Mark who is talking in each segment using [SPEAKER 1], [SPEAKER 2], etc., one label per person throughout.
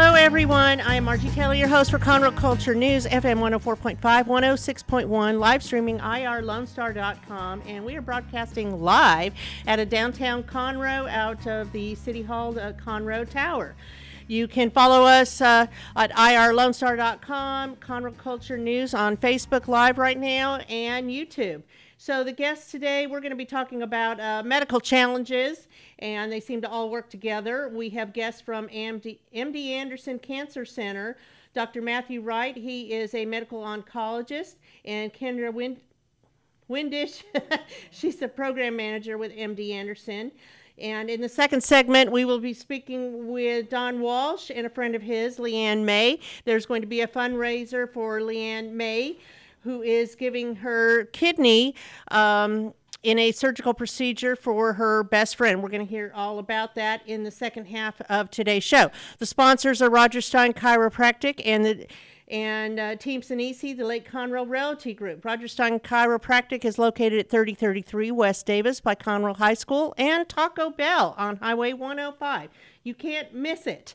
[SPEAKER 1] Hello, everyone. I am Margie Taylor, your host for Conroe Culture News, FM 104.5, 106.1, live streaming irlonestar.com, and we are broadcasting live at a downtown Conroe out of the City Hall uh, Conroe Tower. You can follow us uh, at irlonestar.com, Conroe Culture News on Facebook Live right now, and YouTube. So, the guests today, we're going to be talking about uh, medical challenges, and they seem to all work together. We have guests from MD, MD Anderson Cancer Center, Dr. Matthew Wright. He is a medical oncologist, and Kendra Wind, Windisch, she's the program manager with MD Anderson. And in the second segment, we will be speaking with Don Walsh and a friend of his, Leanne May. There's going to be a fundraiser for Leanne May who is giving her kidney um, in a surgical procedure for her best friend. We're going to hear all about that in the second half of today's show. The sponsors are Roger Stein Chiropractic and the and uh, Team Sinisi, the Lake Conroe Realty Group. Roger Stein Chiropractic is located at 3033 West Davis by Conroe High School and Taco Bell on Highway 105. You can't miss it.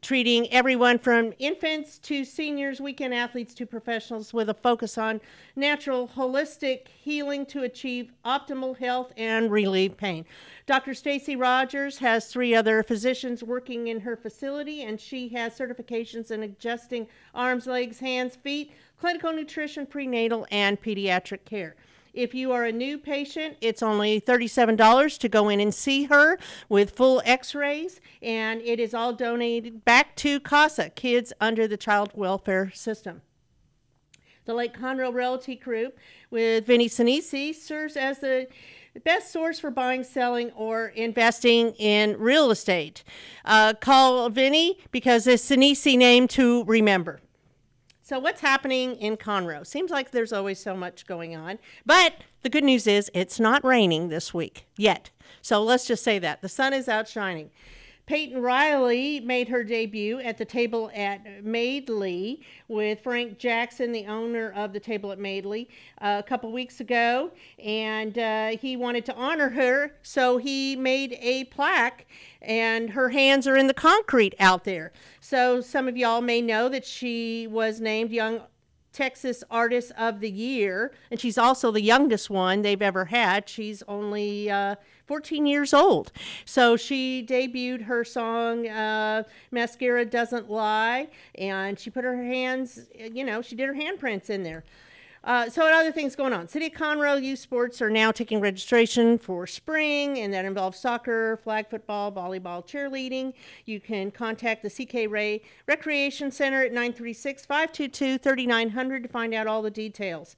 [SPEAKER 1] Treating everyone from infants to seniors, weekend athletes to professionals with a focus on natural, holistic healing to achieve optimal health and relieve pain. Dr. Stacy Rodgers has three other physicians working in her facility, and she has certifications in adjusting arms, legs, hands, feet, clinical nutrition, prenatal, and pediatric care. If you are a new patient, it's only $37 to go in and see her with full x rays, and it is all donated back to CASA, Kids Under the Child Welfare System. The Lake Conroe Realty Group with Vinny Sinisi serves as the best source for buying, selling, or investing in real estate. Uh, call Vinny because it's Sinisi name to remember. So, what's happening in Conroe? Seems like there's always so much going on. But the good news is it's not raining this week yet. So, let's just say that. The sun is out shining. Peyton Riley made her debut at the table at Madeley with Frank Jackson, the owner of the table at Madeley, uh, a couple weeks ago. And uh, he wanted to honor her, so he made a plaque, and her hands are in the concrete out there. So some of y'all may know that she was named Young Texas Artist of the Year, and she's also the youngest one they've ever had. She's only uh, 14 years old. So she debuted her song uh, Mascara Doesn't Lie, and she put her hands, you know, she did her handprints in there. Uh, so other things going on. City of Conroe youth sports are now taking registration for spring, and that involves soccer, flag football, volleyball, cheerleading. You can contact the CK Ray Recreation Center at 936-522-3900 to find out all the details.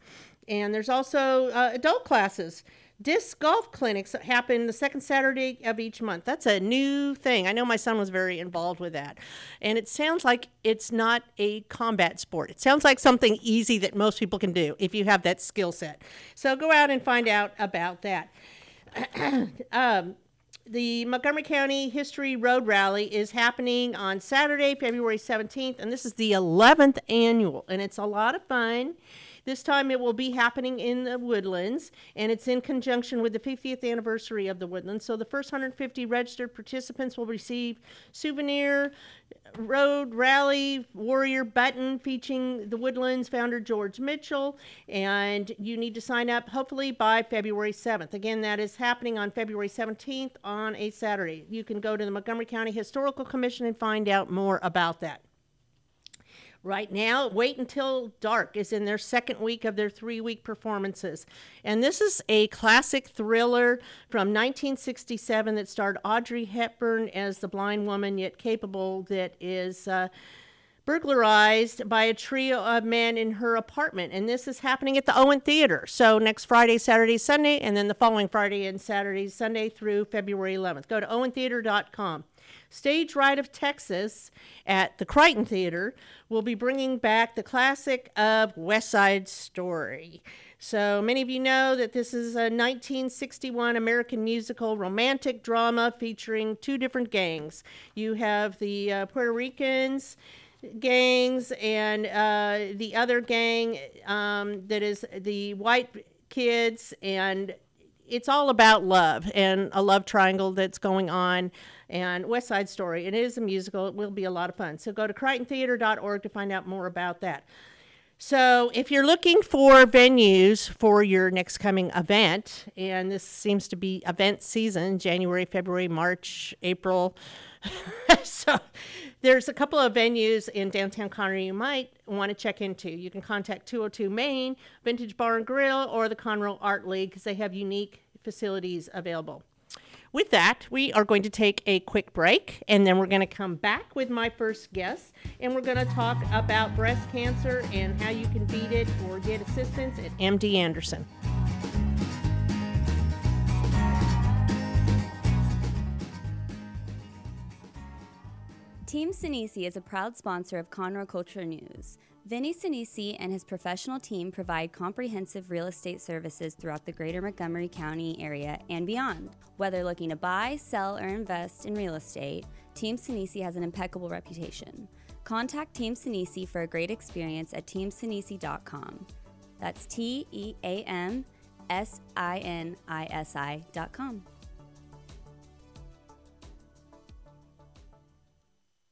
[SPEAKER 1] And there's also uh, adult classes. Disc golf clinics happen the second Saturday of each month. That's a new thing. I know my son was very involved with that. And it sounds like it's not a combat sport. It sounds like something easy that most people can do if you have that skill set. So go out and find out about that. um, the Montgomery County History Road Rally is happening on Saturday, February 17th, and this is the 11th annual, and it's a lot of fun. This time it will be happening in the Woodlands, and it's in conjunction with the 50th anniversary of the Woodlands. So the first 150 registered participants will receive souvenir road rally warrior button featuring the Woodlands founder George Mitchell, and you need to sign up hopefully by February 7th. Again, that is happening on February 17th on a Saturday. You can go to the Montgomery County Historical Commission and find out more about that. Right now, Wait Until Dark is in their second week of their three week performances. And this is a classic thriller from 1967 that starred Audrey Hepburn as the blind woman, yet capable, that is. Uh, burglarized by a trio of men in her apartment. And this is happening at the Owen Theater. So next Friday, Saturday, Sunday, and then the following Friday and Saturday, Sunday through February 11th. Go to owentheater.com. Stage Right of Texas at the Crighton Theater will be bringing back the classic of West Side Story. So many of you know that this is a 1961 American musical romantic drama featuring two different gangs. You have the uh, Puerto Ricans gangs and uh, the other gang um, that is the white kids and it's all about love and a love triangle that's going on and west side story. It is a musical. It will be a lot of fun. So go to crightontheater.org to find out more about that. So, if you're looking for venues for your next coming event, and this seems to be event season January, February, March, April. so, there's a couple of venues in downtown Conroe you might want to check into. You can contact 202 Main, Vintage Bar and Grill, or the Conroe Art League because they have unique facilities available. With that, we are going to take a quick break and then we're going to come back with my first guest and we're going to talk about breast cancer and how you can beat it or get assistance at MD Anderson.
[SPEAKER 2] Team Sinisi is a proud sponsor of Conroe Culture News. Vinny Sinisi and his professional team provide comprehensive real estate services throughout the greater Montgomery County area and beyond. Whether looking to buy, sell, or invest in real estate, Team Sinisi has an impeccable reputation. Contact Team Sinisi for a great experience at teamsinisi.com. That's T E A M S I N I S I.com.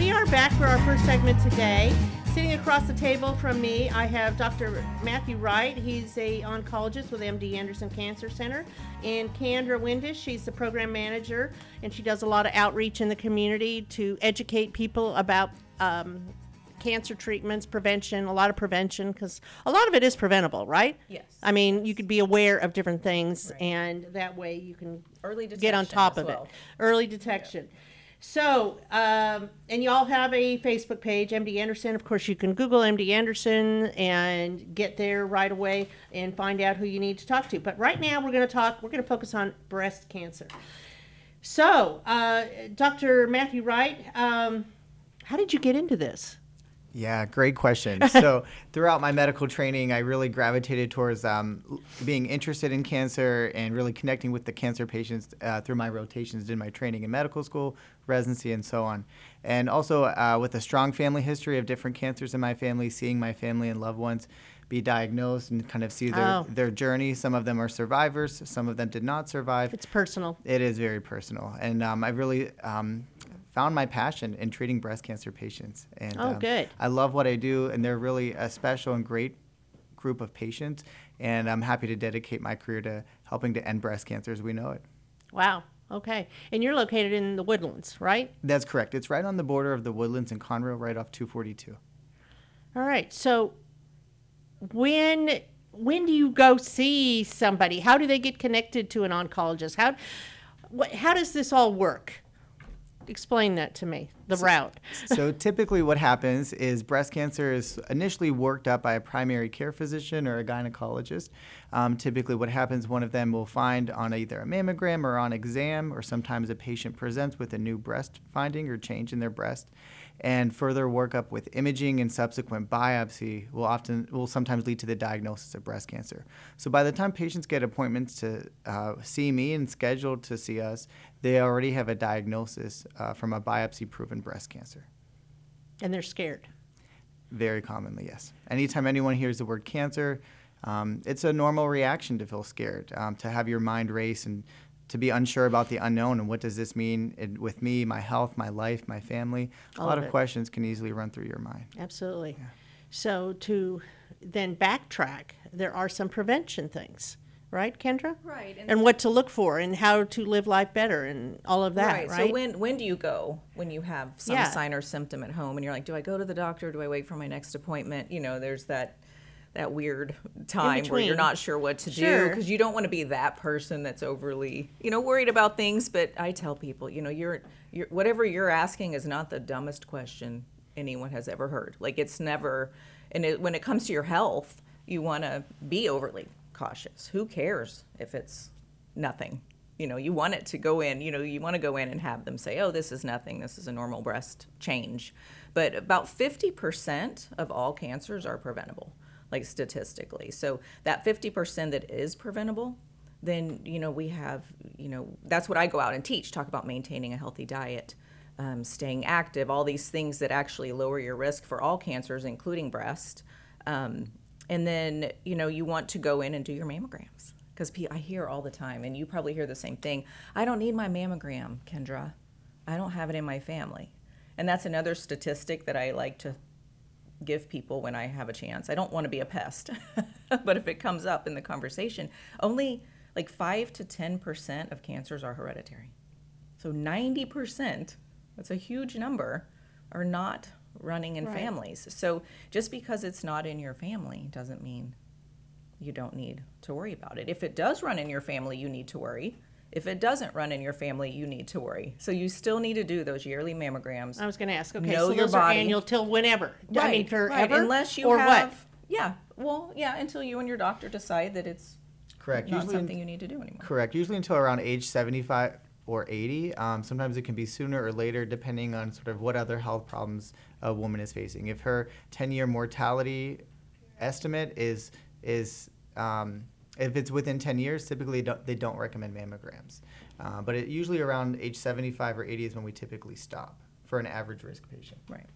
[SPEAKER 1] we are back for our first segment today. Sitting across the table from me, I have Dr. Matthew Wright. He's a oncologist with MD Anderson Cancer Center, and Kendra Windisch. She's the program manager, and she does a lot of outreach in the community to educate people about um, cancer treatments, prevention, a lot of prevention, because a lot of it is preventable, right?
[SPEAKER 3] Yes.
[SPEAKER 1] I mean, you could be aware of different things, and that way you can
[SPEAKER 3] Early
[SPEAKER 1] get on top of
[SPEAKER 3] well.
[SPEAKER 1] it. Early detection. So, um, and y'all have a Facebook page, MD Anderson. Of course, you can Google MD Anderson and get there right away and find out who you need to talk to. But right now, we're going to talk, we're going to focus on breast cancer. So, uh, Dr. Matthew Wright, um, how did you get into this?
[SPEAKER 4] Yeah, great question. so, throughout my medical training, I really gravitated towards um, being interested in cancer and really connecting with the cancer patients uh, through my rotations in my training in medical school, residency, and so on. And also, uh, with a strong family history of different cancers in my family, seeing my family and loved ones be diagnosed and kind of see their,
[SPEAKER 1] Oh.
[SPEAKER 4] their journey. Some of them are survivors, some of them did not survive.
[SPEAKER 1] It's personal.
[SPEAKER 4] It is very personal, and um, I really um, found my passion in treating breast cancer patients. And
[SPEAKER 1] Oh,
[SPEAKER 4] um,
[SPEAKER 1] good.
[SPEAKER 4] I love what I do, and they're really a special and great group of patients. And I'm happy to dedicate my career to helping to end breast cancer as we know it.
[SPEAKER 1] Wow. Okay. And you're located in the Woodlands, right?
[SPEAKER 4] That's correct. It's right on the border of the Woodlands and Conroe, right off 242.
[SPEAKER 1] All right. So when when do you go see somebody? How do they get connected to an oncologist? How what, how does this all work? Explain that to me. The route.
[SPEAKER 4] so typically what happens is breast cancer is initially worked up by a primary care physician or a gynecologist um, typically what happens one of them will find on either a mammogram or on exam or sometimes a patient presents with a new breast finding or change in their breast and further workup with imaging and subsequent biopsy will often will sometimes lead to the diagnosis of breast cancer. So by the time patients get appointments to uh, see me and scheduled to see us, they already have a diagnosis uh, from a biopsy-proven breast cancer.
[SPEAKER 1] And they're scared.
[SPEAKER 4] Very commonly, yes. Anytime anyone hears the word cancer, um, it's a normal reaction to feel scared, um, to have your mind race and to be unsure about the unknown and what does this mean in, with me, my health, my life, my family. A lot
[SPEAKER 1] of
[SPEAKER 4] of questions can easily run through your mind.
[SPEAKER 1] Absolutely. So to then backtrack, there are some prevention things, right, Kendra?
[SPEAKER 3] Right, and
[SPEAKER 1] And, what to look for and how to live life better and all of that, right?
[SPEAKER 3] So when when do you go when you have some
[SPEAKER 1] Yeah.
[SPEAKER 3] sign or symptom at home and you're like, do I go to the doctor? Do I wait for my next appointment? You know, there's that that weird time where you're not sure what to do because you don't want to be that person that's overly you know worried about things. But I tell people, you know, you're you're whatever you're asking is not the dumbest question anyone has ever heard. Like it's never, and it, when it comes to your health, you want to be overly cautious. Who cares if it's nothing? You know, you want it to go in, you know, you want to go in and have them say, oh, this is nothing, this is a normal breast change. But about 50% of all cancers are preventable, like statistically. So that 50% that is preventable, then, you know, we have, you know, that's what I go out and teach, talk about maintaining a healthy diet, um, staying active, all these things that actually lower your risk for all cancers, including breast. Um, and then, you know, you want to go in and do your mammograms. Because I hear all the time, and you probably hear the same thing. I don't need my mammogram, Kendra. I don't have it in my family. And that's another statistic that I like to give people when I have a chance. I don't want to be a pest, but if it comes up in the conversation, only like 5 to 10% of cancers are hereditary. So 90%, that's a huge number, are not running in
[SPEAKER 1] Right.
[SPEAKER 3] families. So just because it's not in your family doesn't mean you don't need to worry about it. If it does run in your family, you need to worry. If it doesn't run in your family, you need to worry. So you still need to do those yearly mammograms.
[SPEAKER 1] I was going to ask. Okay,
[SPEAKER 3] Know
[SPEAKER 1] so
[SPEAKER 3] your
[SPEAKER 1] those are
[SPEAKER 3] body.
[SPEAKER 1] annual till whenever. I mean, forever.
[SPEAKER 3] right. Unless you
[SPEAKER 1] or
[SPEAKER 3] have,
[SPEAKER 1] what?
[SPEAKER 3] yeah, well, yeah, until you and your doctor decide that it's
[SPEAKER 4] Correct.
[SPEAKER 3] not
[SPEAKER 4] Usually,
[SPEAKER 3] something you need to do anymore.
[SPEAKER 4] correct. Usually until around age 75 or 80. Um, sometimes it can be sooner or later, depending on sort of what other health problems a woman is facing. If her 10-year mortality estimate is is um, if it's within 10 years, typically don't, they don't recommend mammograms. Uh, but it usually around age 75 or 80 is when we typically stop for an average risk patient.
[SPEAKER 3] Right.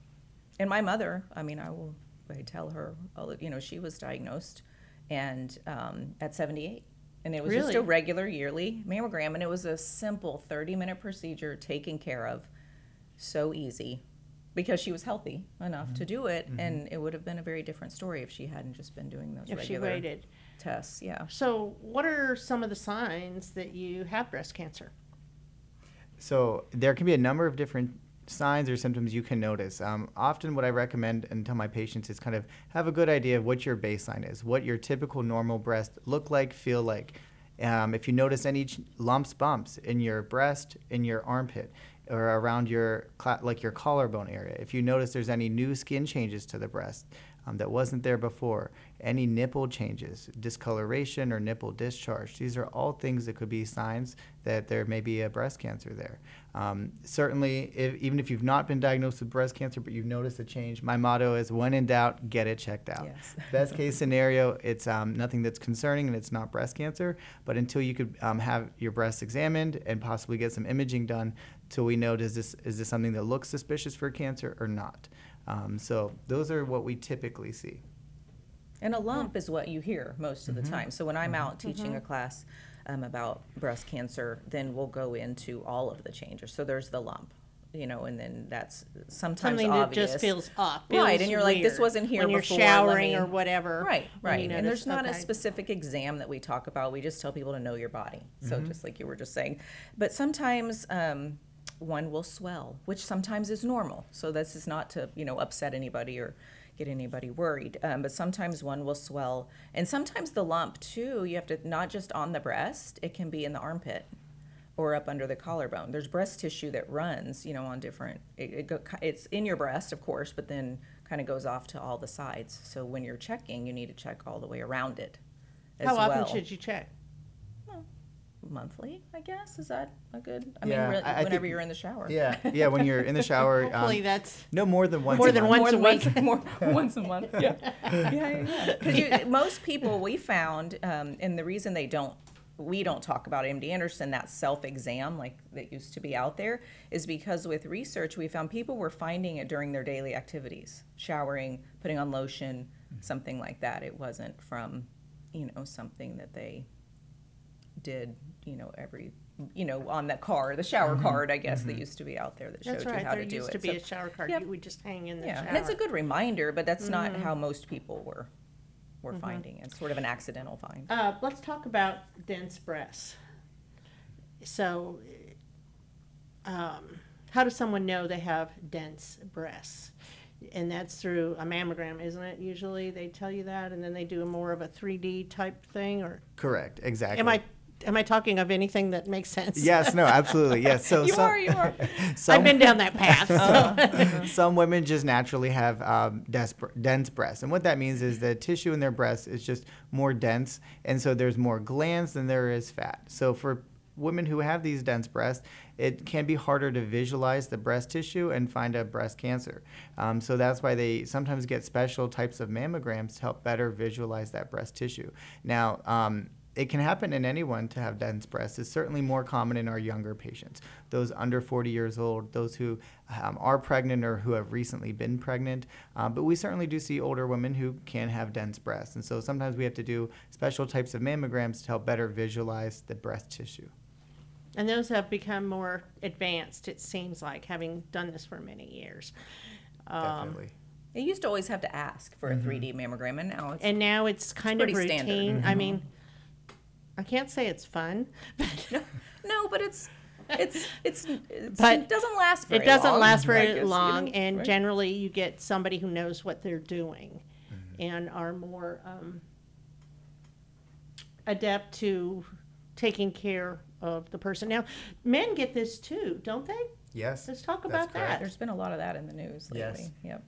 [SPEAKER 3] And my mother, I mean, I will, I tell her, you know, she was diagnosed and um, at 78. And it was just a regular yearly mammogram, and it was a simple 30 minute procedure taken care of. So easy because she was healthy enough
[SPEAKER 1] Mm-hmm.
[SPEAKER 3] to do it, and it would have been a very different story if she hadn't just been doing those
[SPEAKER 1] If she
[SPEAKER 3] regular
[SPEAKER 1] waited.
[SPEAKER 3] tests. Yeah.
[SPEAKER 1] So, what are some of the signs that you have breast cancer?
[SPEAKER 4] So there can be a number of different signs or symptoms you can notice. Um, often, what I recommend and tell my patients is kind of have a good idea of what your baseline is, what your typical normal breast look like, feel like. Um, if you notice any ch- lumps, bumps in your breast, in your armpit, or around your like your collarbone area, if you notice there's any new skin changes to the breast um, that wasn't there before, any nipple changes, discoloration or nipple discharge, these are all things that could be signs that there may be a breast cancer there. Um, certainly, if, even if you've not been diagnosed with breast cancer, but you've noticed a change, my motto is when in doubt, get it checked out.
[SPEAKER 3] Yes.
[SPEAKER 4] Best case scenario, it's um, nothing that's concerning and it's not breast cancer, but until you could um, have your breasts examined and possibly get some imaging done, till we know does this is this something that looks suspicious for cancer or not. Um, so those are what we typically see.
[SPEAKER 3] And a lump is what you hear most
[SPEAKER 4] Mm-hmm.
[SPEAKER 3] of the time. So when I'm out teaching a class um, about breast cancer, then we'll go into all of the changes. So there's the lump, you know, and then that's sometimes
[SPEAKER 1] Something that just feels off.
[SPEAKER 3] Right, and you're like, this wasn't here
[SPEAKER 1] when you're
[SPEAKER 3] before,
[SPEAKER 1] showering
[SPEAKER 3] me-
[SPEAKER 1] or whatever.
[SPEAKER 3] Right, right. And there's not a specific exam that we talk about. We just tell people to know your body. So
[SPEAKER 1] Mm-hmm.
[SPEAKER 3] just like you were just saying. But sometimes um, one will swell, which sometimes is normal. So this is not to, you know, upset anybody or get anybody worried. Um, but sometimes one will swell. And sometimes the lump too, you have to not just on the breast, it can be in the armpit or up under the collarbone. There's breast tissue that runs, you know, on different. It, it go, it's in your breast, of course, but then kind of goes off to all the sides. So when you're checking, you need to check all the way around it. As
[SPEAKER 1] How often
[SPEAKER 3] well.
[SPEAKER 1] should you check?
[SPEAKER 3] Monthly? I guess is that a good? I
[SPEAKER 4] Yeah,
[SPEAKER 3] mean, re-
[SPEAKER 4] I- I
[SPEAKER 3] whenever
[SPEAKER 4] think-
[SPEAKER 3] you're in the shower.
[SPEAKER 4] Yeah, yeah. When you're in the shower,
[SPEAKER 1] Hopefully,
[SPEAKER 4] um,
[SPEAKER 1] that's
[SPEAKER 4] no more than once.
[SPEAKER 1] More
[SPEAKER 4] a
[SPEAKER 1] than
[SPEAKER 4] month.
[SPEAKER 1] once a
[SPEAKER 3] once, more, once a month. Yeah, yeah, yeah. Because most people we found, um, and the reason they don't we don't talk about MD Anderson, that self exam like that used to be out there, is because with research we found people were finding it during their daily activities, showering, putting on lotion, something like that. It wasn't from, you know, something that they did, you know, every, you know, on that card, the shower card, I guess, that used to be out there that showed
[SPEAKER 1] That's
[SPEAKER 3] you how
[SPEAKER 1] There
[SPEAKER 3] to do it
[SPEAKER 1] used
[SPEAKER 3] it.
[SPEAKER 1] to be
[SPEAKER 3] So-
[SPEAKER 1] a shower card.
[SPEAKER 3] Yep.
[SPEAKER 1] You would just hang in the
[SPEAKER 3] yeah,
[SPEAKER 1] shower.
[SPEAKER 3] and it's a good reminder, but that's not
[SPEAKER 1] Mm-hmm.
[SPEAKER 3] how most people were were finding. It's sort of an accidental find.
[SPEAKER 1] Uh, let's talk about dense breasts. So, um, how does someone know they have dense breasts? And that's through a mammogram, isn't it? Usually they tell you that, and then they do a more of a 3D type thing, or
[SPEAKER 4] Correct. Exactly.
[SPEAKER 1] am I am I talking of anything that makes sense?
[SPEAKER 4] Yes. No. Absolutely. Yes. So
[SPEAKER 3] you
[SPEAKER 4] some,
[SPEAKER 3] are, you are.
[SPEAKER 4] some,
[SPEAKER 1] I've been down that path. so-
[SPEAKER 4] some women just naturally have um, dense, dense breasts. And what that means is the tissue in their breasts is just more dense. And so there's more glands than there is fat. So for women who have these dense breasts, it can be harder to visualize the breast tissue and find a breast cancer. Um, so that's why they sometimes get special types of mammograms to help better visualize that breast tissue. Now, um, it can happen in anyone to have dense breasts. It's certainly more common in our younger patients, those under 40 years old, those who um, are pregnant or who have recently been pregnant. Uh, but we certainly do see older women who can have dense breasts. And so sometimes we have to do special types of mammograms to help better visualize the breast tissue.
[SPEAKER 1] and those have become more advanced. It seems like having done this for many years. Um,
[SPEAKER 4] Definitely.
[SPEAKER 3] They used to always have to ask for a 3D mammogram, and now it's
[SPEAKER 1] and now it's kind of
[SPEAKER 3] pretty
[SPEAKER 1] routine.
[SPEAKER 3] standard.
[SPEAKER 1] I mean, I can't say it's fun, but
[SPEAKER 3] no, but it's it's it's, it's
[SPEAKER 1] But
[SPEAKER 3] it doesn't last very
[SPEAKER 1] it doesn't
[SPEAKER 3] long,
[SPEAKER 1] last
[SPEAKER 3] I
[SPEAKER 1] very
[SPEAKER 3] guess, you
[SPEAKER 1] long.
[SPEAKER 3] know,
[SPEAKER 1] and
[SPEAKER 3] right?
[SPEAKER 1] generally, you get somebody who knows what they're doing and are more um, adept to taking care of the person. Now, men get this too, don't they?
[SPEAKER 4] Yes.
[SPEAKER 1] Let's talk
[SPEAKER 4] that's
[SPEAKER 1] about
[SPEAKER 4] correct.
[SPEAKER 1] that.
[SPEAKER 3] there's been a lot of that in the news lately.
[SPEAKER 4] Yes.
[SPEAKER 3] lately. Yep.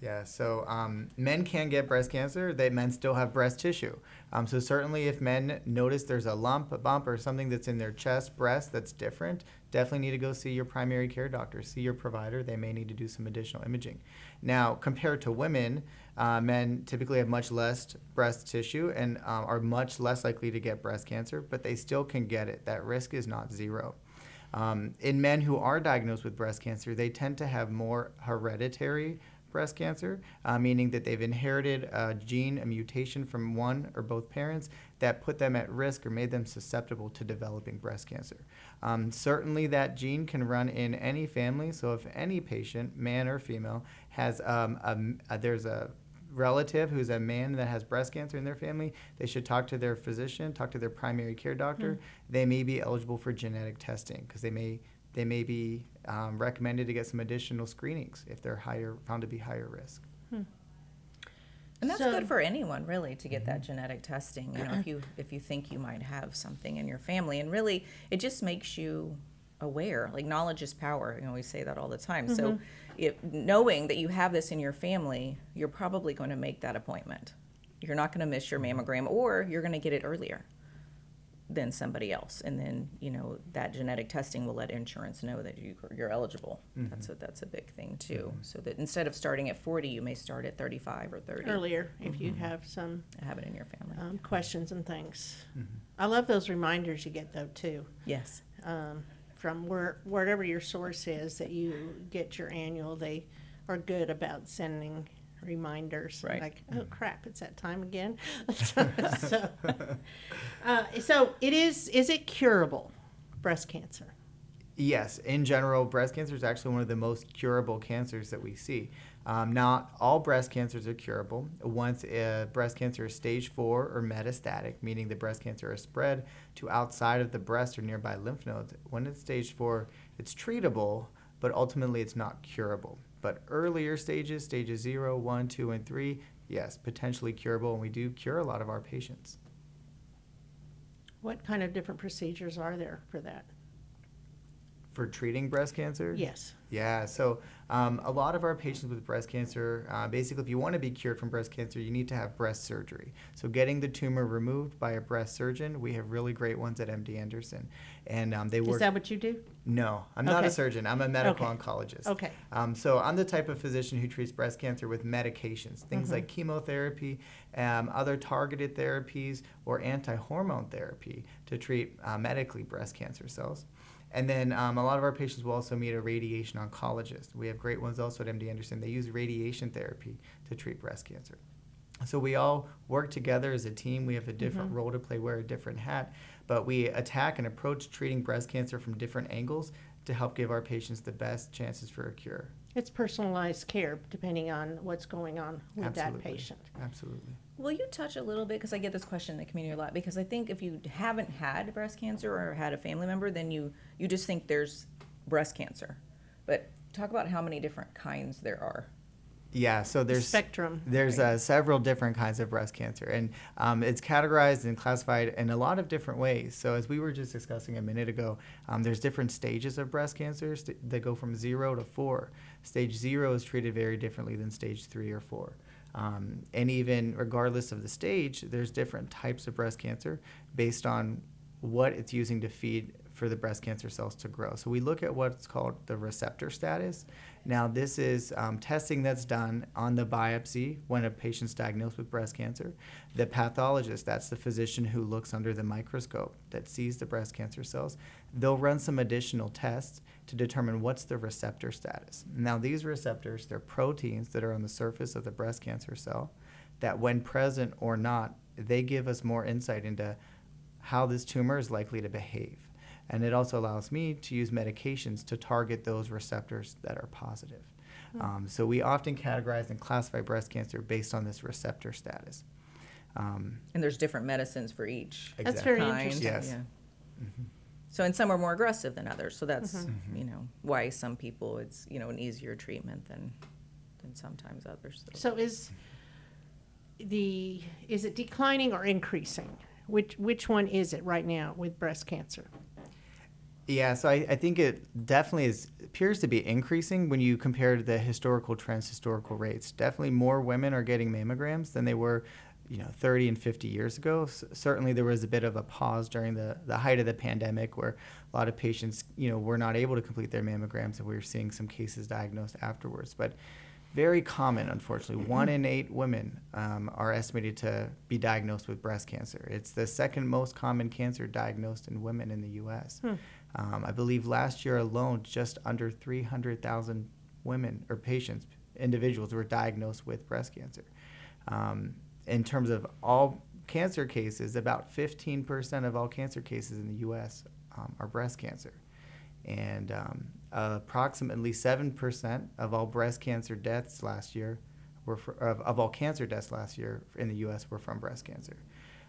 [SPEAKER 4] Yeah, so um, men can get breast cancer. They men still have breast tissue. Um, so certainly, if men notice there's a lump, a bump, or something that's in their chest, breast that's different, definitely need to go see your primary care doctor, see your provider. They may need to do some additional imaging. Now, compared to women, uh, men typically have much less breast tissue and um, are much less likely to get breast cancer, but they still can get it. That risk is not zero. Um, in men who are diagnosed with breast cancer, they tend to have more hereditary breast cancer, uh, meaning that they've inherited a gene, a mutation from one or both parents that put them at risk or made them susceptible to developing breast cancer. Um, certainly, that gene can run in any family. So, if any patient, man or female, has um, a, a- there's a relative who's a man that has breast cancer in their family, they should talk to their physician, talk to their primary care doctor. They may be eligible for genetic testing because they may they may be um, recommended to get some additional screenings if they're higher found to be higher risk. Hmm.
[SPEAKER 3] And that's
[SPEAKER 1] So-
[SPEAKER 3] good for anyone, really, to get that mm-hmm. genetic testing. You know, if you if you think you might have something in your family, and really, it just makes you aware. Like knowledge is power. You know, we say that all the time. So, mm-hmm. if knowing that you have this in your family, you're probably going to make that appointment. You're not going to miss your mm-hmm. mammogram, or you're going to get it earlier than somebody else. And then, you know, that genetic testing will let insurance know that you, you're eligible. That's a that's a big thing too. So that instead of starting at 40, you may start at 35 or 30
[SPEAKER 1] Earlier, if you have some
[SPEAKER 3] have it in your family.
[SPEAKER 1] um, questions and things. I love those reminders you get though too.
[SPEAKER 3] yes.
[SPEAKER 1] um, from where, wherever your source is that you get your annual, they are good about sending reminders.
[SPEAKER 3] Right.
[SPEAKER 1] Like, oh crap, it's that time again. so, so, uh, so it is. Is it curable, breast cancer?
[SPEAKER 4] Yes, in general, breast cancer is actually one of the most curable cancers that we see. Um, not all breast cancers are curable. Once uh, breast cancer is stage four or metastatic, meaning the breast cancer has spread to outside of the breast or nearby lymph nodes, when it's stage four, it's treatable, but ultimately it's not curable. But earlier stages, stages zero, one, two, and three, yes, potentially curable, and we do cure a lot of our patients.
[SPEAKER 1] What kind of different procedures are there for that?
[SPEAKER 4] For treating breast cancer?
[SPEAKER 1] Yes.
[SPEAKER 4] Yeah, so um, a lot of our patients with breast cancer, uh, basically, if you want to be cured from breast cancer, you need to have breast surgery. So, getting the tumor removed by a breast surgeon, we have really great ones at MD Anderson, and um, they work.
[SPEAKER 1] Is that what you do?
[SPEAKER 4] No, I'm not a surgeon. I'm a medical
[SPEAKER 1] Okay.
[SPEAKER 4] oncologist.
[SPEAKER 1] Okay.
[SPEAKER 4] Um, so I'm the type of physician who treats breast cancer with medications, things
[SPEAKER 1] Mm-hmm.
[SPEAKER 4] like chemotherapy, um, other targeted therapies, or anti-hormone therapy to treat uh, medically breast cancer cells. And then um, a lot of our patients will also meet a radiation oncologist. We have great ones also at MD Anderson. They use radiation therapy to treat breast cancer. So we all work together as a team. We have a different role to play, wear a different hat, but we attack and approach treating breast cancer from different angles to help give our patients the best chances for a cure.
[SPEAKER 1] It's personalized care depending on what's going on with that
[SPEAKER 4] Absolutely.
[SPEAKER 1] patient.
[SPEAKER 4] Absolutely.
[SPEAKER 3] Will you touch a little bit because I get this question in the community a lot because I think if you haven't had breast cancer or had a family member, then you you just think there's breast cancer. But talk about how many different kinds there are.
[SPEAKER 4] Yeah, so there's
[SPEAKER 1] Spectrum.
[SPEAKER 4] There's uh, several different kinds of breast cancer, and um, it's categorized and classified in a lot of different ways. So, as we were just discussing a minute ago, um, there's different stages of breast cancer st- that go from zero to four. Stage zero is treated very differently than stage three or four. Um, and even regardless of the stage, there's different types of breast cancer based on what it's using to feed for the breast cancer cells to grow. So we look at what's called the receptor status. Now, this is um, testing that's done on the biopsy when a patient's diagnosed with breast cancer. The pathologist, that's the physician who looks under the microscope that sees the breast cancer cells, they'll run some additional tests to determine what's the receptor status. Now, these receptors, they're proteins that are on the surface of the breast cancer cell that, when present or not, they give us more insight into how this tumor is likely to behave. And it also allows me to use medications to target those receptors that are positive. Um, so we often categorize and classify breast cancer based on this receptor status. Um,
[SPEAKER 3] And there's different medicines for each
[SPEAKER 1] That's very
[SPEAKER 3] kind.
[SPEAKER 1] interesting.
[SPEAKER 4] Yes.
[SPEAKER 3] Yeah. So and some are more aggressive than others. So that's
[SPEAKER 4] Mm-hmm.
[SPEAKER 3] you know why some people it's you know an easier treatment than than sometimes others.
[SPEAKER 1] So is the, is it declining or increasing? Which, which one is it right now with breast cancer?
[SPEAKER 4] Yeah, so I, I think it definitely is appears to be increasing when you compare to the historical trends, historical rates. Definitely more women are getting mammograms than they were, you know, 30 and 50 years ago. S- certainly there was a bit of a pause during the, the height of the pandemic where a lot of patients, you know, were not able to complete their mammograms and we were seeing some cases diagnosed afterwards. But very common, unfortunately. One in eight women um, are estimated to be diagnosed with breast cancer. It's the second most common cancer diagnosed in women in the U.S. Um, I believe last year alone, just under 300,000 women or patients, individuals, were diagnosed with breast cancer. Um, in terms of all cancer cases, about 15% of all cancer cases in the U.S. Um, are breast cancer and um, approximately 7% of all breast cancer deaths last year were for, of, of all cancer deaths last year in the US were from breast cancer.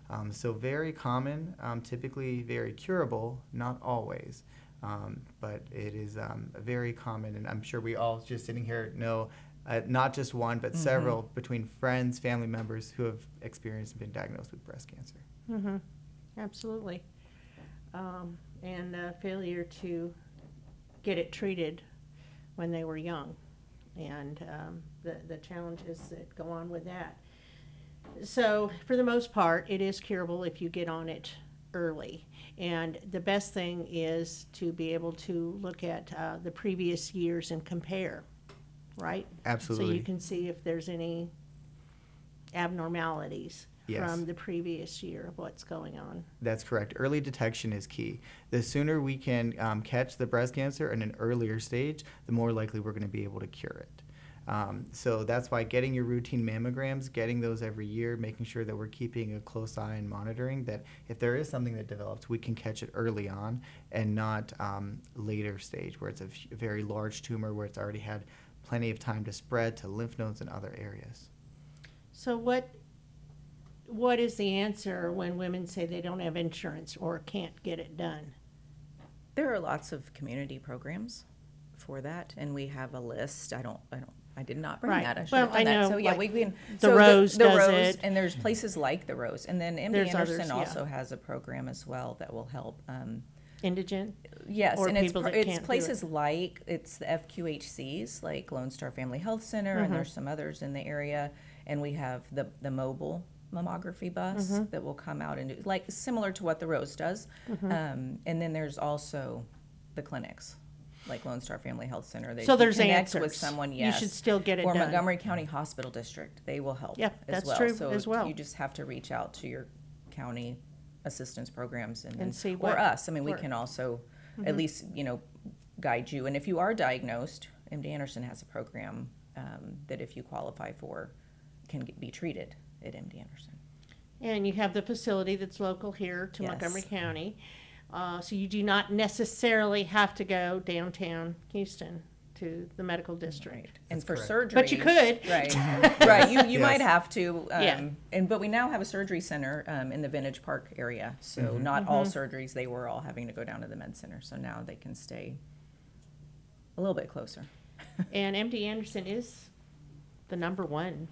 [SPEAKER 4] Um, so very common, um, typically very curable, not always, um, but it is um, very common, and I'm sure we all just sitting here know uh, not just one, but several between friends, family members who have experienced and been diagnosed with breast cancer.
[SPEAKER 1] Mm-hmm, absolutely. Um, and uh, failure to get it treated when they were young, and um, the the challenges that go on with that. So, for the most part, it is curable if you get on it early. And the best thing is to be able to look at uh, the previous years and compare, right? Absolutely so
[SPEAKER 4] Absolutely.
[SPEAKER 1] you can see if there's any abnormalities
[SPEAKER 4] Yes.
[SPEAKER 1] from the previous year of what's going on.
[SPEAKER 4] That's correct. Early detection is key. The sooner we can um, catch the breast cancer in an earlier stage, the more likely we're going to be able to cure it. Um, so that's why getting your routine mammograms, getting those every year, making sure that we're keeping a close eye and monitoring that if there is something that develops, we can catch it early on and not um, later stage where it's a f- very large tumor where it's already had plenty of time to spread to lymph nodes and other areas.
[SPEAKER 1] So what, what is the answer when women say they don't have insurance or can't get it done?
[SPEAKER 3] There are lots of community programs for that, and we have a list. I don't, I don't, I did not bring
[SPEAKER 1] Right.
[SPEAKER 3] that. I should
[SPEAKER 1] Well,
[SPEAKER 3] have done
[SPEAKER 1] I
[SPEAKER 3] that.
[SPEAKER 1] know,
[SPEAKER 3] So yeah,
[SPEAKER 1] like,
[SPEAKER 3] we can.
[SPEAKER 1] the
[SPEAKER 3] so
[SPEAKER 1] Rose
[SPEAKER 3] the, the
[SPEAKER 1] does
[SPEAKER 3] Rose,
[SPEAKER 1] it.
[SPEAKER 3] and there's places like the Rose, and then MD
[SPEAKER 1] There's
[SPEAKER 3] Anderson
[SPEAKER 1] others, yeah.
[SPEAKER 3] also has a program as well that will help. Um,
[SPEAKER 1] Indigent?
[SPEAKER 3] Yes,
[SPEAKER 1] or
[SPEAKER 3] and it's,
[SPEAKER 1] people
[SPEAKER 3] pr-
[SPEAKER 1] that
[SPEAKER 3] it's
[SPEAKER 1] can't do it.
[SPEAKER 3] places like it's the FQHCs, like Lone Star Family Health Center,
[SPEAKER 1] Mm-hmm.
[SPEAKER 3] and there's some others in the area. And we have the the mobile mammography bus
[SPEAKER 1] Mm-hmm.
[SPEAKER 3] that will come out and do like similar to what the Rose does.
[SPEAKER 1] Mm-hmm.
[SPEAKER 3] Um, and then there's also the clinics, like Lone Star Family Health Center. They
[SPEAKER 1] So there's
[SPEAKER 3] connect with
[SPEAKER 1] answers.
[SPEAKER 3] someone.
[SPEAKER 1] You
[SPEAKER 3] Yes,
[SPEAKER 1] should still get it
[SPEAKER 3] or
[SPEAKER 1] done.
[SPEAKER 3] Montgomery County Hospital District. They will help.
[SPEAKER 1] Yep,
[SPEAKER 3] as
[SPEAKER 1] that's
[SPEAKER 3] well.
[SPEAKER 1] true
[SPEAKER 3] So
[SPEAKER 1] as well.
[SPEAKER 3] You just have to reach out to your county assistance programs and,
[SPEAKER 1] And
[SPEAKER 3] then-
[SPEAKER 1] see
[SPEAKER 3] or us. I mean, we can also at least you know guide you. And if you are diagnosed, MD Anderson has a program um, that if you qualify for, can get, be treated at MD Anderson.
[SPEAKER 1] And you have the facility that's local here to
[SPEAKER 3] Yes.
[SPEAKER 1] Montgomery County. Uh, so you do not necessarily have to go downtown Houston to the medical district.
[SPEAKER 3] And for
[SPEAKER 4] correct.
[SPEAKER 3] surgery,
[SPEAKER 1] But you could.
[SPEAKER 3] right? right. You you might
[SPEAKER 4] Yes.
[SPEAKER 3] have to. Um,
[SPEAKER 1] Yeah.
[SPEAKER 3] And but we now have a surgery center um, in the Vintage Park area, so not all surgeries. They were all having to go down to the med center, so now they can stay a little bit closer.
[SPEAKER 1] And MD Anderson is the number one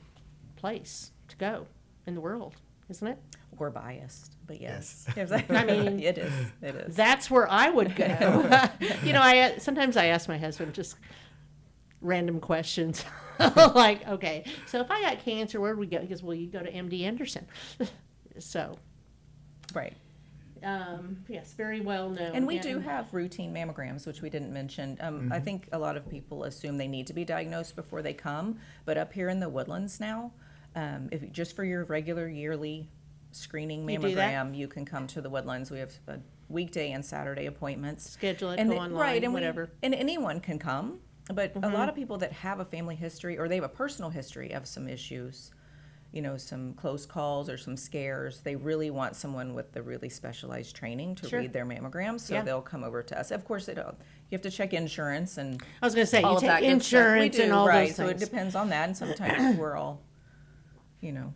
[SPEAKER 1] place to go in the world, isn't it?
[SPEAKER 3] We're biased, but yes,
[SPEAKER 1] I mean-
[SPEAKER 3] it is. It is.
[SPEAKER 1] That's where I would go. you know, I sometimes I ask my husband just random questions, like, okay, so if I got cancer, where would we go? He goes, well, you go to MD Anderson. so,
[SPEAKER 3] right.
[SPEAKER 1] um, yes, very well known.
[SPEAKER 3] And we do have routine mammograms, which we didn't mention. Um, I think a lot of people assume they need to be diagnosed before they come, but up here in the Woodlands now, um, if just for your regular yearly screening
[SPEAKER 1] You do that?
[SPEAKER 3] mammogram, you can come to the Woodlands. We have a weekday and Saturday appointments.
[SPEAKER 1] schedule it,
[SPEAKER 3] and
[SPEAKER 1] go
[SPEAKER 3] the-
[SPEAKER 1] online,
[SPEAKER 3] right, and we-
[SPEAKER 1] whatever. Mm-hmm.
[SPEAKER 3] and anyone can come, but a lot of people that have a family history or they have a personal history of some issues, you know, some close calls or some scares, they really want someone with the really specialized training to
[SPEAKER 1] Sure.
[SPEAKER 3] read their mammograms, so
[SPEAKER 1] Yeah.
[SPEAKER 3] they'll come over to us. Of course, they don't. You have to check insurance and
[SPEAKER 1] I was going to say,
[SPEAKER 3] all
[SPEAKER 1] you
[SPEAKER 3] of
[SPEAKER 1] take
[SPEAKER 3] that good stuff.
[SPEAKER 1] insurance
[SPEAKER 3] we
[SPEAKER 1] and
[SPEAKER 3] do,
[SPEAKER 1] all
[SPEAKER 3] right?
[SPEAKER 1] those
[SPEAKER 3] So it
[SPEAKER 1] things.
[SPEAKER 3] depends on that, and sometimes we're all, you know,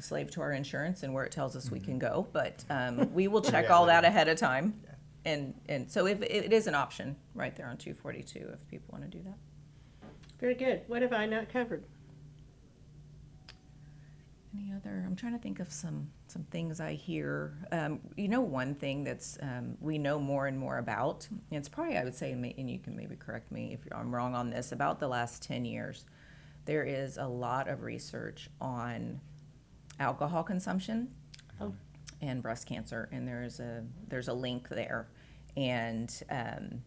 [SPEAKER 3] slave to our insurance and where it tells us we can go. But um, we will check all that ahead of time, and and so if it is an option right there on 242 if people want to do that.
[SPEAKER 1] Very good. What have I not covered?
[SPEAKER 3] Any other? I'm trying to think of some some things I hear. Um, you know, one thing that's um, we know more and more about. And it's probably I would say, and you can maybe correct me if I'm wrong on this. About the last ten years, there is a lot of research on alcohol consumption
[SPEAKER 1] Oh.
[SPEAKER 3] and breast cancer, and there's a there's a link there, and um,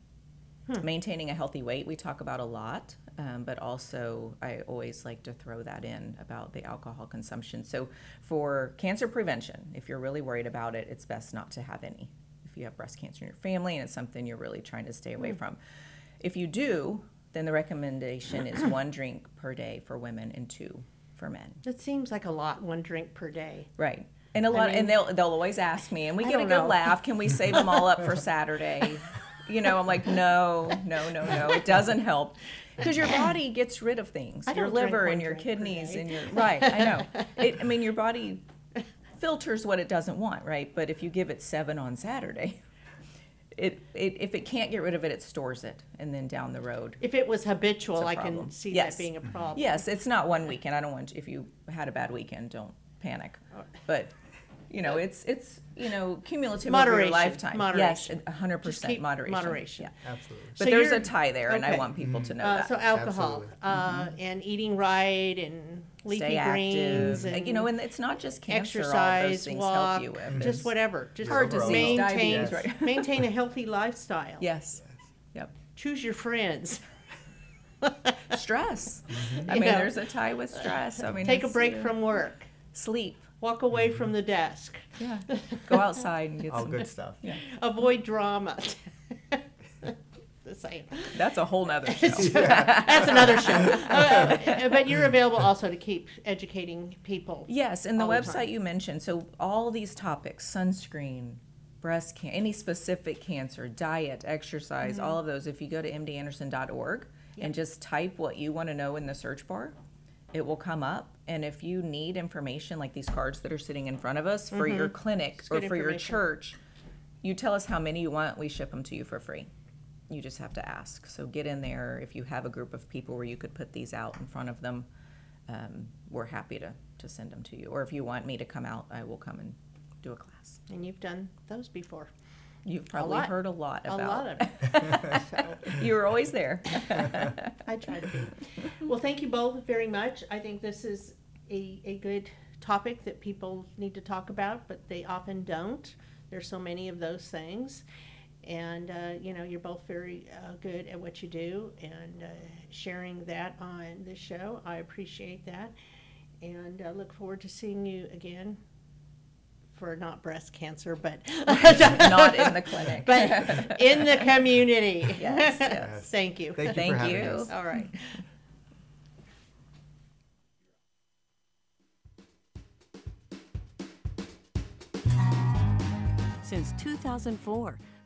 [SPEAKER 3] maintaining a healthy weight we talk about a lot, um, but also I always like to throw that in about the alcohol consumption. So for cancer prevention, if you're really worried about it, it's best not to have any. If you have breast cancer in your family and it's something you're really trying to stay away from, if you do, then the recommendation is one drink per day for women and two for men.
[SPEAKER 1] That seems like a lot, one drink per day.
[SPEAKER 3] Right. And a lot,
[SPEAKER 1] mean-
[SPEAKER 3] and they'll they'll always ask me, and we
[SPEAKER 1] I
[SPEAKER 3] get a
[SPEAKER 1] don't
[SPEAKER 3] good
[SPEAKER 1] know.
[SPEAKER 3] laugh. Can we save them all up for Saturday? You know, I'm like, no, no, no, no. It doesn't help because your body gets rid of things.
[SPEAKER 1] I
[SPEAKER 3] Your
[SPEAKER 1] don't drink
[SPEAKER 3] liver
[SPEAKER 1] one
[SPEAKER 3] and your
[SPEAKER 1] drink per
[SPEAKER 3] kidneys
[SPEAKER 1] day.
[SPEAKER 3] and your right. I know. It, I mean, your body filters what it doesn't want, right? But if you give it seven on Saturday, it, it if it can't get rid of it, it stores it, and then down the road,
[SPEAKER 1] If it was habitual,
[SPEAKER 3] I a
[SPEAKER 1] I can see
[SPEAKER 3] Yes.
[SPEAKER 1] that being a problem.
[SPEAKER 3] Yes, it's not one weekend. I don't want if you had a bad weekend, don't panic. But you know, it's it's you know cumulative over
[SPEAKER 1] Moderation,
[SPEAKER 3] your lifetime.
[SPEAKER 1] moderation.
[SPEAKER 3] Yes, hundred
[SPEAKER 1] Just
[SPEAKER 3] percent
[SPEAKER 1] keep
[SPEAKER 3] moderation.
[SPEAKER 1] moderation.
[SPEAKER 3] Yeah.
[SPEAKER 4] Absolutely.
[SPEAKER 3] But
[SPEAKER 1] So
[SPEAKER 3] there's
[SPEAKER 1] you're-
[SPEAKER 3] a tie there, and I
[SPEAKER 1] okay.
[SPEAKER 3] want people to know
[SPEAKER 1] Uh,
[SPEAKER 3] that.
[SPEAKER 1] so alcohol
[SPEAKER 4] Absolutely.
[SPEAKER 1] uh, and eating right and leafy
[SPEAKER 3] Stay
[SPEAKER 1] greens
[SPEAKER 3] active.
[SPEAKER 1] and
[SPEAKER 3] you know, and it's not just cancer. all those
[SPEAKER 1] exercise,
[SPEAKER 3] things
[SPEAKER 1] walk,
[SPEAKER 3] help you with.
[SPEAKER 1] just whatever. Just
[SPEAKER 3] Heart disease,
[SPEAKER 1] maintain,
[SPEAKER 3] diabetes, right.
[SPEAKER 1] maintain a healthy lifestyle.
[SPEAKER 3] Yes. Yep.
[SPEAKER 1] Choose your friends.
[SPEAKER 3] Stress. Mm-hmm. I
[SPEAKER 1] You
[SPEAKER 3] mean,
[SPEAKER 1] know.
[SPEAKER 3] there's a tie with stress. I mean,
[SPEAKER 1] Take a
[SPEAKER 3] it's,
[SPEAKER 1] break from work.
[SPEAKER 3] sleep.
[SPEAKER 1] Walk away mm-hmm. from the desk.
[SPEAKER 3] Yeah. Go outside and get
[SPEAKER 4] All
[SPEAKER 3] some.
[SPEAKER 4] good stuff.
[SPEAKER 3] Yeah.
[SPEAKER 1] Avoid drama. Just saying.
[SPEAKER 3] That's a whole nother show.
[SPEAKER 1] That's another show. Uh, but you're available also to keep educating people.
[SPEAKER 3] Yes, and the
[SPEAKER 1] all the
[SPEAKER 3] website you mentioned. So all these topics: sunscreen, breast cancer, any specific cancer, diet, exercise,
[SPEAKER 1] Mm-hmm.
[SPEAKER 3] all of those. If you go to mdanderson.org and just type what you want to know in the search bar, it will come up. And if you need information like these cards that are sitting in front of us for your clinic or
[SPEAKER 1] Mm-hmm.
[SPEAKER 3] for your church, you tell us how many you want. We ship them to you for free. You just have to ask. So get in there. If you have a group of people where you could put these out in front of them, um, we're happy to, to send them to you. Or if you want me to come out, I will come and do a class.
[SPEAKER 1] And you've done those before.
[SPEAKER 3] You've probably
[SPEAKER 1] lot.
[SPEAKER 3] heard a lot about.
[SPEAKER 1] A lot of it. So,
[SPEAKER 3] You were always there.
[SPEAKER 1] I try to be. Well, thank you both very much. I think this is a, a good topic that people need to talk about, but they often don't. There's so many of those things. And, uh, you know, you're both very uh, good at what you do and uh, sharing that on the show. I appreciate that. And uh, look forward to seeing you again for not breast cancer, but
[SPEAKER 3] Not in the clinic.
[SPEAKER 1] but in the community.
[SPEAKER 3] Yes, yes.
[SPEAKER 1] Thank you.
[SPEAKER 4] Thank you
[SPEAKER 3] Thank
[SPEAKER 4] for having
[SPEAKER 3] you.
[SPEAKER 4] us.
[SPEAKER 1] All right.
[SPEAKER 5] Since 2004,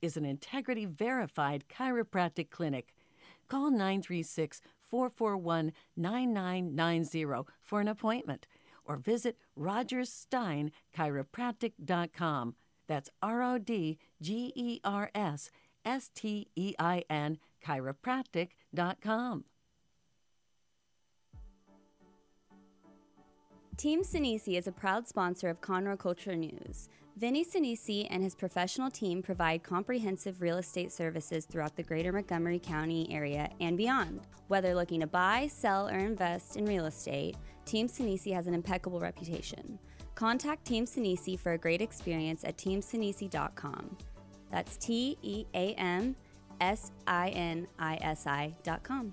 [SPEAKER 5] is an integrity verified chiropractic clinic. Call 936 441 9990 for an appointment or visit rogerssteinchiropractic.com. That's R O D G E R S S T E I N chiropractic.com.
[SPEAKER 2] Team Sinisi is a proud sponsor of Conroe Culture News. Vinny Sinisi and his professional team provide comprehensive real estate services throughout the greater Montgomery County area and beyond. Whether looking to buy, sell, or invest in real estate, Team Sinisi has an impeccable reputation. Contact Team Sinisi for a great experience at teamsinisi.com. That's T E A M S I N I S I.com.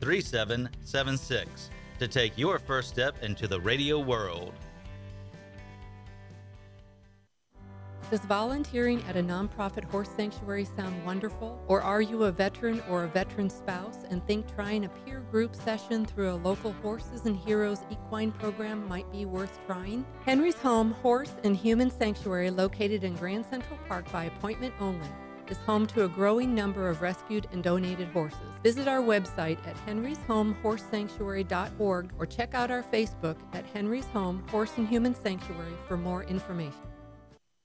[SPEAKER 6] 3776 to take your first step into the radio world.
[SPEAKER 7] Does volunteering at a nonprofit horse sanctuary sound wonderful? Or are you a veteran or a veteran spouse and think trying a peer group session through a local Horses and Heroes equine program might be worth trying? Henry's Home Horse and Human Sanctuary, located in Grand Central Park by appointment only, is home to a growing number of rescued and donated horses. Visit our website at henryshomehorsesanctuary.org or check out our Facebook at Henry's Home Horse and Human Sanctuary for more information.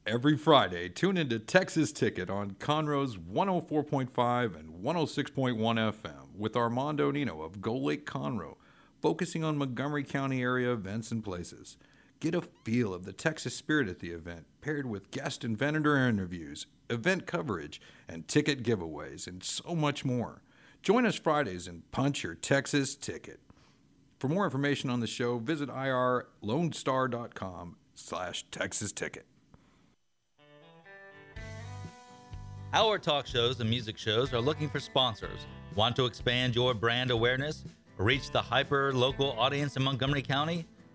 [SPEAKER 8] Every Friday, tune into Texas Ticket on Conroe's 104.5 and 106.1 FM with Armando Nino of Go Lake Conroe, focusing on Montgomery County area events and places. Get a feel of the Texas spirit at the event, paired with guest and vendor interviews, event coverage, and ticket giveaways, and so much more. Join us Fridays and punch your Texas ticket. For more information on the show, visit irlonestar.com slash Texas Ticket.
[SPEAKER 6] Our talk shows and music shows are looking for sponsors. Want to expand your brand awareness? Reach the hyper local audience in Montgomery County?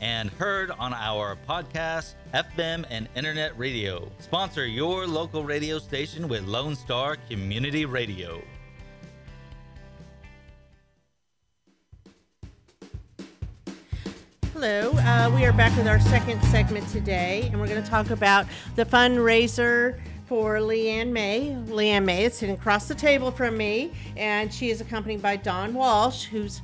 [SPEAKER 6] and heard on our podcast, FM, and internet radio. Sponsor your local radio station with Lone Star Community Radio.
[SPEAKER 1] Hello, uh, we are back with our second segment today, and we're going to talk about the fundraiser for Leanne May. Leanne May is sitting across the table from me, and she is accompanied by Don Walsh, who's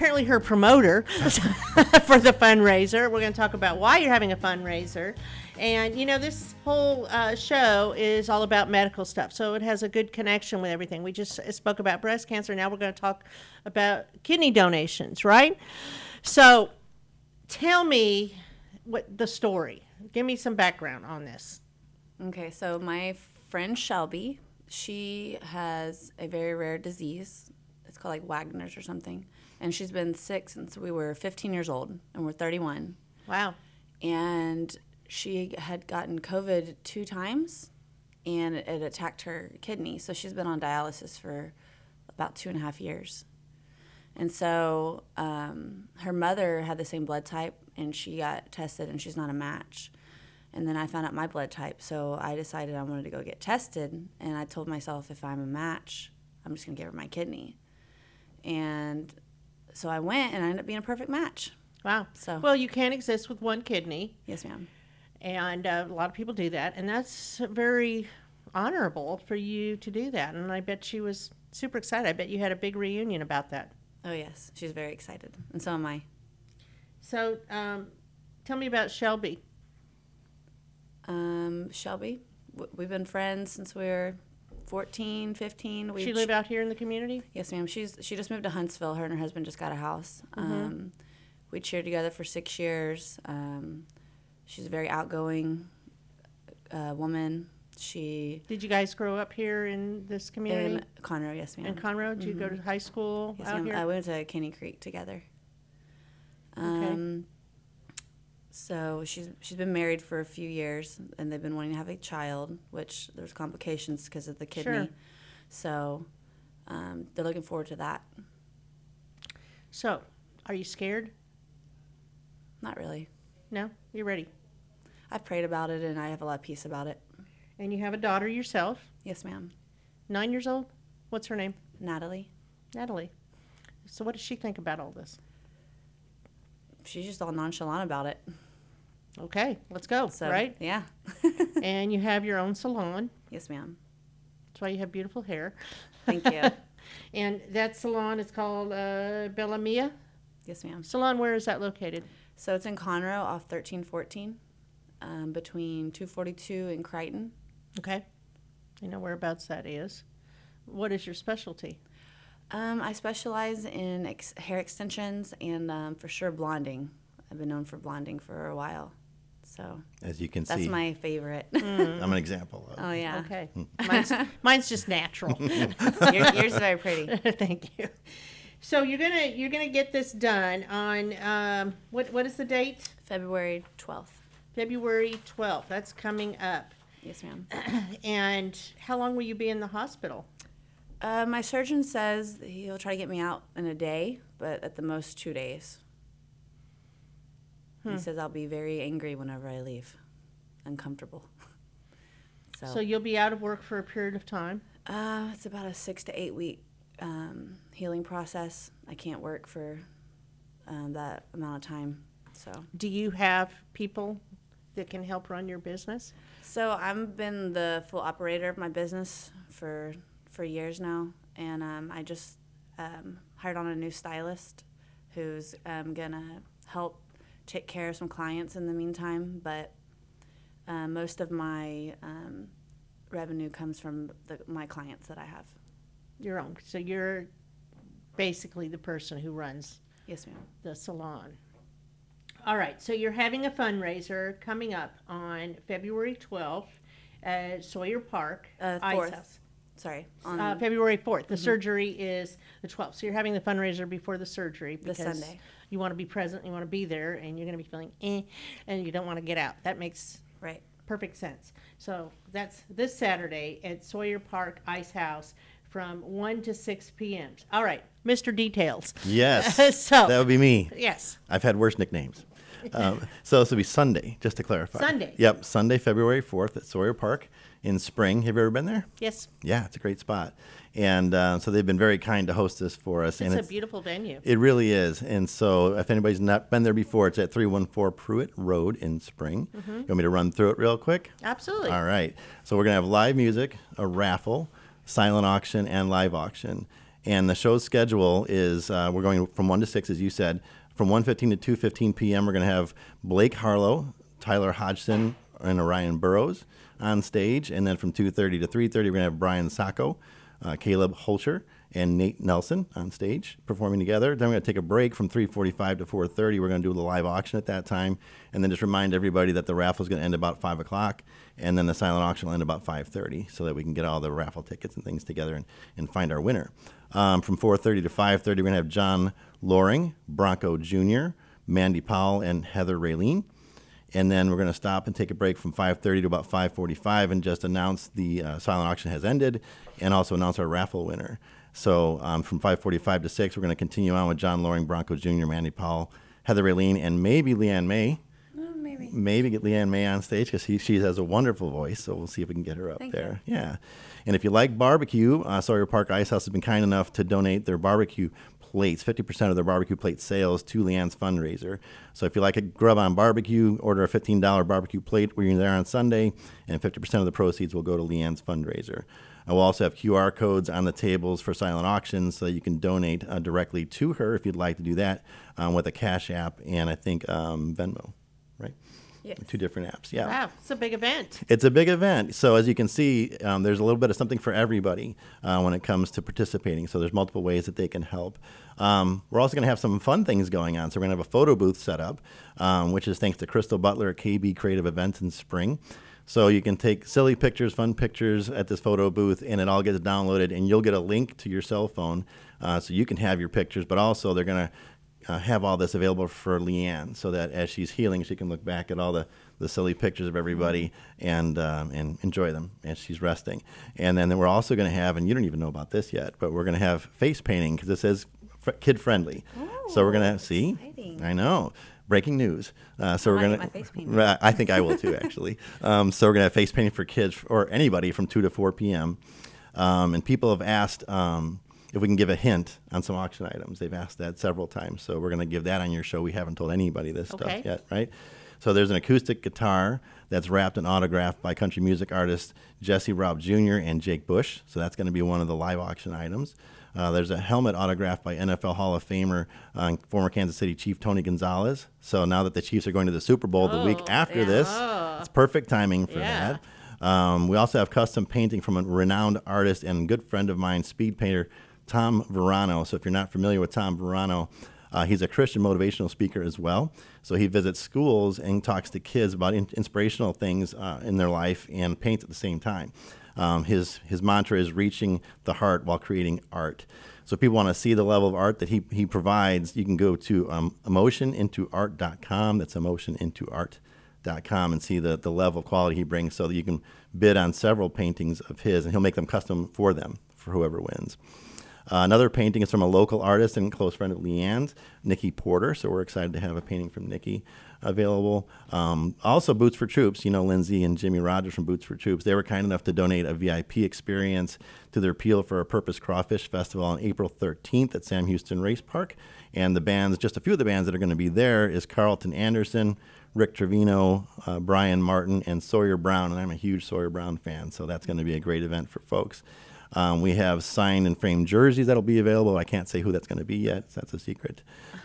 [SPEAKER 1] apparently her promoter for the fundraiser. We're going to talk about why you're having a fundraiser. And, you know, this whole uh, show is all about medical stuff. So it has a good connection with everything. We just spoke about breast cancer. Now we're going to talk about kidney donations, right? So tell me what the story. Give me some background on this.
[SPEAKER 9] Okay, so my friend Shelby, she has a very rare disease. It's called like Wegener's or something. And she's been sick since we were 15 years old and we're 31.
[SPEAKER 1] Wow.
[SPEAKER 9] And she had gotten COVID two times and it, it attacked her kidney. So she's been on dialysis for about two and a half years. And so um, her mother had the same blood type and she got tested and she's not a match. And then I found out my blood type. So I decided I wanted to go get tested. And I told myself if I'm a match, I'm just going to give her my kidney. And so I went and I ended up being a perfect match.
[SPEAKER 1] Wow.
[SPEAKER 9] So-
[SPEAKER 1] well, you can't exist with one kidney,
[SPEAKER 9] Yes, ma'am.
[SPEAKER 1] and uh, a lot of people do that, and that's very honorable for you to do that. And I bet she was super excited. I bet you had a big reunion about that.
[SPEAKER 9] Oh, yes. She's very excited. And so am I.
[SPEAKER 1] So, um, tell me about Shelby.
[SPEAKER 9] Um, Shelby, we've been friends since we were 14, 15. We
[SPEAKER 1] she live out here in the community.
[SPEAKER 9] Yes, ma'am. She's she just moved to Huntsville. Her and her husband just got a house.
[SPEAKER 1] Mm-hmm.
[SPEAKER 9] Um, we cheered together for six years. Um, she's a very outgoing uh, woman. She
[SPEAKER 1] Did you guys grow up here in this community?
[SPEAKER 9] in Conroe, yes, ma'am.
[SPEAKER 1] in Conroe? Did you go to high school
[SPEAKER 9] yes,
[SPEAKER 1] out
[SPEAKER 9] ma'am.
[SPEAKER 1] here?
[SPEAKER 9] I went to Caney Creek together. Um, so she's she's been married for a few years, and they've been wanting to have a child, which there's complications because of the kidney.
[SPEAKER 1] Sure.
[SPEAKER 9] So um, they're looking forward to that.
[SPEAKER 1] so, are you scared?
[SPEAKER 9] Not really.
[SPEAKER 1] No, you're ready.
[SPEAKER 9] I've prayed about it, and I have a lot of peace about it.
[SPEAKER 1] And you have a daughter yourself,
[SPEAKER 9] Yes, ma'am.
[SPEAKER 1] nine years old. What's her name?
[SPEAKER 9] Natalie.
[SPEAKER 1] Natalie. So, what does she think about all this?
[SPEAKER 9] She's just all nonchalant about it.
[SPEAKER 1] Okay, let's go.
[SPEAKER 9] So
[SPEAKER 1] right?
[SPEAKER 9] Yeah.
[SPEAKER 1] and you have your own salon.
[SPEAKER 9] yes, ma'am.
[SPEAKER 1] That's why you have beautiful hair.
[SPEAKER 9] Thank you.
[SPEAKER 1] And that salon is called uh, Bella Mia
[SPEAKER 9] yes, ma'am.
[SPEAKER 1] Salon. Where is that located?
[SPEAKER 9] So it's in Conroe off 1314, um, between 242 and Crighton.
[SPEAKER 1] Okay. You know whereabouts that is. What is your specialty?
[SPEAKER 9] Um, I specialize in ex- hair extensions and um, for sure blonding. I've been known for blonding for a while. So
[SPEAKER 10] As you can
[SPEAKER 9] that's
[SPEAKER 10] see, that's
[SPEAKER 9] my favorite.
[SPEAKER 10] I'm an example of.
[SPEAKER 9] oh, yeah.
[SPEAKER 1] Okay. mine's, mine's just natural.
[SPEAKER 9] Your, yours is very pretty.
[SPEAKER 1] Thank you. So you're gonna you're gonna get this done on um, what what is the date?
[SPEAKER 9] February 12th.
[SPEAKER 1] February 12th. That's coming up.
[SPEAKER 9] Yes, ma'am.
[SPEAKER 1] And how long will you be in the hospital?
[SPEAKER 9] Uh, my surgeon says he'll try to get me out in a day, but at the most two days. He says I'll be very angry whenever I leave, uncomfortable. So,
[SPEAKER 1] So you'll be out of work for a period of time.
[SPEAKER 9] uh, it's about a six to eight week um, healing process. I can't work for um, that amount of time. So,
[SPEAKER 1] Do you have people that can help run your business?
[SPEAKER 9] so I've been the full operator of my business for for years now, and um, I just um, hired on a new stylist who's um, gonna help take care of some clients in the meantime. But uh, most of my um, revenue comes from the, my clients that I have.
[SPEAKER 1] Your own. So you're basically the person who runs
[SPEAKER 9] Yes, ma'am.
[SPEAKER 1] the salon. All right, so you're having a fundraiser coming up on February 12th at Sawyer Park.
[SPEAKER 9] Uh, fourth.
[SPEAKER 1] House.
[SPEAKER 9] Sorry. On
[SPEAKER 1] Uh, February 4th. The surgery is the 12th. So you're having the fundraiser before the surgery
[SPEAKER 9] The Sunday.
[SPEAKER 1] You want to be present, you want to be there, and you're going to be feeling eh, and you don't want to get out. That makes
[SPEAKER 9] right.
[SPEAKER 1] perfect sense. So that's this Saturday at Sawyer Park Ice House from 1 to 6 p.m. All right, Mr. Details.
[SPEAKER 10] Yes,
[SPEAKER 1] So-
[SPEAKER 10] that would be me.
[SPEAKER 1] Yes.
[SPEAKER 10] I've had worse nicknames. Um, so this will be Sunday, just to clarify.
[SPEAKER 1] Sunday.
[SPEAKER 10] Yep, Sunday, February 4th at Sawyer Park in Spring. Have you ever been there?
[SPEAKER 1] Yes.
[SPEAKER 10] Yeah, it's a great spot. And uh, so they've been very kind to host this for us. and
[SPEAKER 1] It's a beautiful venue.
[SPEAKER 10] It really is. And so if anybody's not been there before, it's at 314 Pruitt Road in Spring.
[SPEAKER 1] Mm-hmm.
[SPEAKER 10] You want me to run through it real quick?
[SPEAKER 1] Absolutely.
[SPEAKER 10] All right. So we're going to have live music, a raffle, silent auction, and live auction. And the show's schedule is uh, we're going from 1 to 6, as you said. From 1.15 to 2.15 p.m., we're going to have Blake Harlow, Tyler Hodgson, and Orion Burrows on stage. And then from 2.30 to 3.30, we're to have Brian Sacco, uh, Caleb Holcher, and Nate Nelson on stage performing together. Then we're to take a break from 3:45 to 4:30. We're to do the live auction at that time, and then just remind everybody that the raffle is going to end about five o'clock, and then the silent auction will end about 5:30, so that we can get all the raffle tickets and things together and, and find our winner. Um, from 4:30 to 5:30, we're to have John Loring, Bronco Jr., Mandy Powell, and Heather Raylene and then we're going to stop and take a break from 5.30 to about 5.45 and just announce the uh, silent auction has ended and also announce our raffle winner so um, from 5:45 to 6, we're going to continue on with John Loring, Bronco Jr., Mandy Powell, Heather Raylene, and maybe Leanne May.
[SPEAKER 2] Oh, maybe.
[SPEAKER 10] Maybe get Leanne May on stage because she has a wonderful voice. So we'll see if we can get her up
[SPEAKER 2] Thank
[SPEAKER 10] there. Yeah. And if you like barbecue, uh, Sawyer Park Ice House has been kind enough to donate their barbecue plates, 50% of their barbecue plate sales to Leanne's fundraiser. So if you like a grub on barbecue, order a $15 barbecue plate when you're there on Sunday, and 50% of the proceeds will go to Leanne's fundraiser. I will also have QR codes on the tables for silent auctions so that you can donate uh, directly to her if you'd like to do that um, with a Cash App and I think um, Venmo, right?
[SPEAKER 2] Yes.
[SPEAKER 10] Two different apps. Yeah.
[SPEAKER 1] Wow, it's a big event.
[SPEAKER 10] It's a big event. So as you can see, um, there's a little bit of something for everybody uh, when it comes to participating. So there's multiple ways that they can help. Um, we're also going to have some fun things going on. So we're going to have a photo booth set up, um, which is thanks to Crystal Butler at KB Creative Events in spring. So you can take silly pictures, fun pictures at this photo booth, and it all gets downloaded, and you'll get a link to your cell phone, uh, so you can have your pictures. But also, they're going to uh, have all this available for Leanne, so that as she's healing, she can look back at all the, the silly pictures of everybody and um, and enjoy them as she's resting. And then, we're also going to have, and you don't even know about this yet, but we're going to have face painting because it says fr- kid friendly. Oh, so we're going to see.
[SPEAKER 2] exciting.
[SPEAKER 10] I know. Breaking news. Uh, so
[SPEAKER 2] I
[SPEAKER 10] we're gonna.
[SPEAKER 2] my face painted.
[SPEAKER 10] I think I will too, actually. Um, so we're gonna have face painting for kids or anybody from two to four p.m. Um, and people have asked um, if we can give a hint on some auction items. They've asked that several times, so we're gonna give that on your show. We haven't told anybody this
[SPEAKER 1] Okay.
[SPEAKER 10] stuff yet, right? So there's an acoustic guitar that's wrapped and autographed by country music artists Jesse Robb Jr. and Jake Bush. So that's going to be one of the live auction items. Uh, there's a helmet autographed by NFL Hall of Famer, uh, former Kansas City Chief Tony Gonzalez. So now that the Chiefs are going to the Super Bowl the week
[SPEAKER 1] Oh,
[SPEAKER 10] after
[SPEAKER 1] yeah.
[SPEAKER 10] this,
[SPEAKER 1] Oh.
[SPEAKER 10] it's perfect timing for
[SPEAKER 1] Yeah.
[SPEAKER 10] that. Um, we also have custom painting from a renowned artist and good friend of mine, speed painter Tom Verano. So if you're not familiar with Tom Verano, uh, he's a Christian motivational speaker as well. So he visits schools and talks to kids about in- inspirational things uh, in their life and paints at the same time. Um, his his mantra is reaching the heart while creating art. So if people want to see the level of art that he, he provides, you can go to um, emotionintoart.com. That's emotionintoart.com and see the, the level of quality he brings so that you can bid on several paintings of his and he'll make them custom for them for whoever wins. Uh, another painting is from a local artist and close friend of Leanne's, Nikki Porter. So we're excited to have a painting from Nikki available. Um, also, Boots for Troops. You know, Lindsay and Jimmy Rogers from Boots for Troops. They were kind enough to donate a VIP experience to their Peel for a Purpose Crawfish Festival on April 13th at Sam Houston Race Park. And the bands, just a few of the bands that are going to be there, is Carlton Anderson, Rick Trevino, uh, Bryan Martin, and Sawyer Brown. And I'm a huge Sawyer Brown fan, so that's going to be a great event for folks. Um, we have signed and framed jerseys that'll be available. I can't say who that's going to be yet. That's a secret.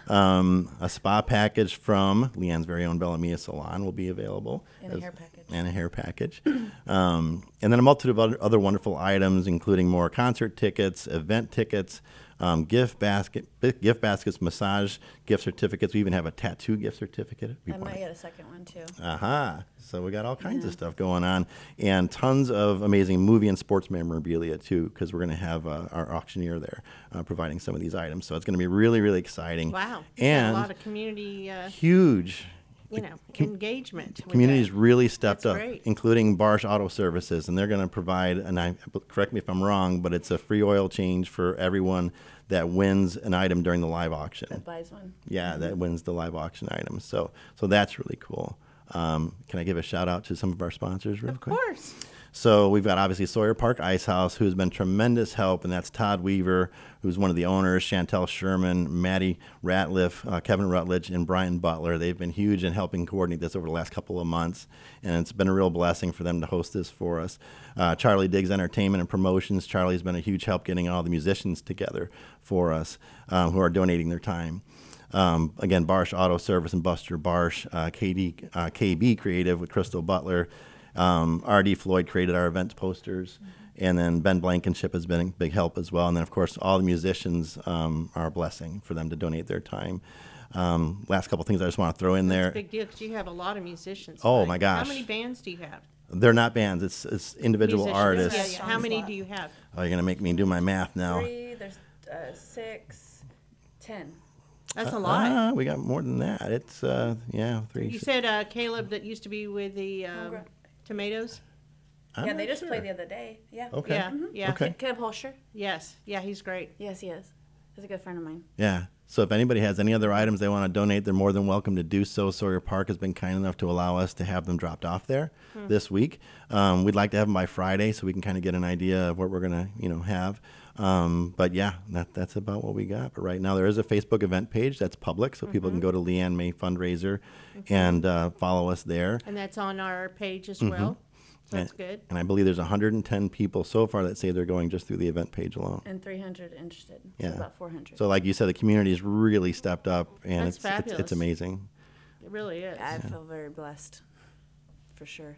[SPEAKER 10] Um, a spa package from Leanne's very own Bellamia Salon will be available.
[SPEAKER 3] And a hair package.
[SPEAKER 10] And a hair package. um, and then a multitude of other, other wonderful items, including more concert tickets, event tickets, um, gift basket, gift baskets, massage gift certificates. We even have a tattoo gift certificate.
[SPEAKER 2] I might get a second one too.
[SPEAKER 10] Aha. So we got all kinds of stuff going on and tons of amazing movie and sports memorabilia too, because we're going to have uh, our auctioneer there uh, providing some of these items. So it's going to be really, really exciting.
[SPEAKER 1] Wow.
[SPEAKER 10] And
[SPEAKER 1] a lot of community, uh,
[SPEAKER 10] huge.
[SPEAKER 1] You know, engagement. with
[SPEAKER 10] Community's
[SPEAKER 1] that.
[SPEAKER 10] really stepped
[SPEAKER 1] That's
[SPEAKER 10] up,
[SPEAKER 1] great.
[SPEAKER 10] including Barsh Auto Services, and they're going to provide. And I correct me if I'm wrong, but it's a free oil change for everyone that wins an item during the live auction.
[SPEAKER 2] That buys one.
[SPEAKER 10] Yeah, that wins the live auction item. So, so that's really cool. Um, can I give a shout out to some of our sponsors real
[SPEAKER 1] Of
[SPEAKER 10] quick?
[SPEAKER 1] Of course.
[SPEAKER 10] So we've got obviously Sawyer Park Ice House, who's been tremendous help, and that's Todd Weaver, who's one of the owners, Chantel Sherman, Maddie Ratliff, uh, Kevin Rutledge, and Brian Butler. They've been huge in helping coordinate this over the last couple of months, and it's been a real blessing for them to host this for us. Uh, Charlie Diggs Entertainment and Promotions. Charlie's been a huge help getting all the musicians together for us um, who are donating their time. Um, again, Barsh Auto Service and Buster Barsh, uh, KD, uh, KB Creative with Crystal Butler, um, RD Floyd created our event posters, and then Ben Blankenship has been a big help as well. And then, of course, all the musicians um, are a blessing for them to donate their time. Um, last couple things I just want to throw in there.
[SPEAKER 1] Big deal because you have a lot of musicians.
[SPEAKER 10] Oh,
[SPEAKER 1] right?
[SPEAKER 10] my gosh.
[SPEAKER 1] How many bands do you have?
[SPEAKER 10] They're not bands; it's it's individual
[SPEAKER 1] Musicians.
[SPEAKER 10] artists.
[SPEAKER 1] Yeah, yeah. How many do you have?
[SPEAKER 10] Oh, you're gonna make me do my math now.
[SPEAKER 9] Three, there's uh, six, ten.
[SPEAKER 1] That's a lot.
[SPEAKER 10] Ah, we got more than that. It's uh, yeah, three.
[SPEAKER 1] you said uh, Caleb that used to be with the um, tomatoes.
[SPEAKER 10] I'm
[SPEAKER 9] yeah, they
[SPEAKER 10] not
[SPEAKER 9] just
[SPEAKER 10] sure.
[SPEAKER 9] played the other day. Yeah.
[SPEAKER 10] Okay.
[SPEAKER 1] Yeah, yeah.
[SPEAKER 10] Okay.
[SPEAKER 9] Caleb Holscher.
[SPEAKER 1] Yes, yeah, he's great.
[SPEAKER 9] Yes, he is. He's a good friend of mine.
[SPEAKER 10] Yeah. So if anybody has any other items they want to donate, they're more than welcome to do so. Sawyer Park has been kind enough to allow us to have them dropped off there this week. Um, we'd like to have them by Friday so we can kind of get an idea of what we're gonna, you know, have. Um, but yeah, that, that's about what we got. But right now there is a Facebook event page that's public, so people can go to Leanne May fundraiser and uh, follow us there.
[SPEAKER 1] And that's on our page as
[SPEAKER 10] Mm-hmm.
[SPEAKER 1] well. So that's
[SPEAKER 10] and,
[SPEAKER 1] good.
[SPEAKER 10] And I believe there's 110 people so far that say they're going just through the event page alone.
[SPEAKER 9] And 300 interested.
[SPEAKER 10] Yeah.
[SPEAKER 9] So about 400.
[SPEAKER 10] So like you said, the community community's really stepped up, and
[SPEAKER 1] That's
[SPEAKER 10] it's, it's
[SPEAKER 1] fabulous.
[SPEAKER 10] it's amazing.
[SPEAKER 1] It really is.
[SPEAKER 9] I feel very blessed. For sure.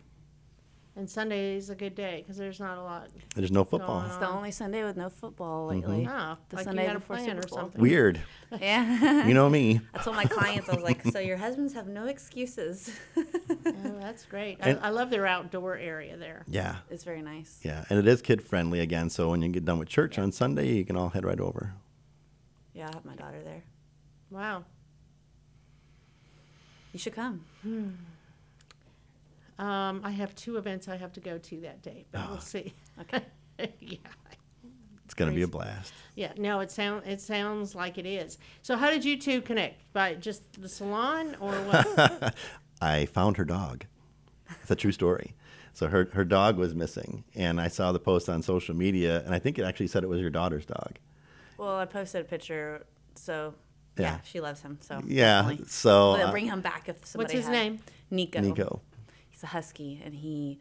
[SPEAKER 1] And Sunday is a good day because there's not a lot.
[SPEAKER 10] There's no football.
[SPEAKER 1] Going
[SPEAKER 9] It's the only Sunday with no football
[SPEAKER 10] Mm-hmm.
[SPEAKER 9] lately.
[SPEAKER 1] Oh,
[SPEAKER 9] The
[SPEAKER 1] like
[SPEAKER 9] Sunday
[SPEAKER 1] you had a
[SPEAKER 9] before
[SPEAKER 1] plan or
[SPEAKER 9] Bowl.
[SPEAKER 1] something.
[SPEAKER 10] Weird.
[SPEAKER 9] Yeah.
[SPEAKER 10] You know me.
[SPEAKER 9] I told my clients, I was like, so your husbands have no excuses.
[SPEAKER 1] Oh, that's great. I,
[SPEAKER 10] And-
[SPEAKER 1] I love their outdoor area there.
[SPEAKER 10] Yeah.
[SPEAKER 9] it's very nice.
[SPEAKER 10] Yeah, and it is kid friendly again. So when you get done with church on Sunday, you can all head right over.
[SPEAKER 9] Yeah, I have my daughter there.
[SPEAKER 1] Wow.
[SPEAKER 9] You should come.
[SPEAKER 1] Um, I have two events I have to go to that day, but
[SPEAKER 10] Ah.
[SPEAKER 1] we'll see.
[SPEAKER 9] Okay.
[SPEAKER 1] yeah.
[SPEAKER 10] It's gonna be a blast.
[SPEAKER 1] Yeah, no, it sound it sounds like it is. So how did you two connect? By just the salon or what?
[SPEAKER 10] I found her dog. It's a true story. So her her dog was missing, and I saw the post on social media, and I think it actually said it was your daughter's dog.
[SPEAKER 9] Well, I posted a picture, so yeah,
[SPEAKER 10] Yeah.
[SPEAKER 9] she loves him. So
[SPEAKER 10] Yeah,
[SPEAKER 9] definitely.
[SPEAKER 10] so,
[SPEAKER 9] We'll
[SPEAKER 10] uh,
[SPEAKER 9] bring him back if somebody.
[SPEAKER 1] What's his
[SPEAKER 9] had-
[SPEAKER 1] name?
[SPEAKER 9] Nico.
[SPEAKER 10] Nico.
[SPEAKER 9] He's a husky, and he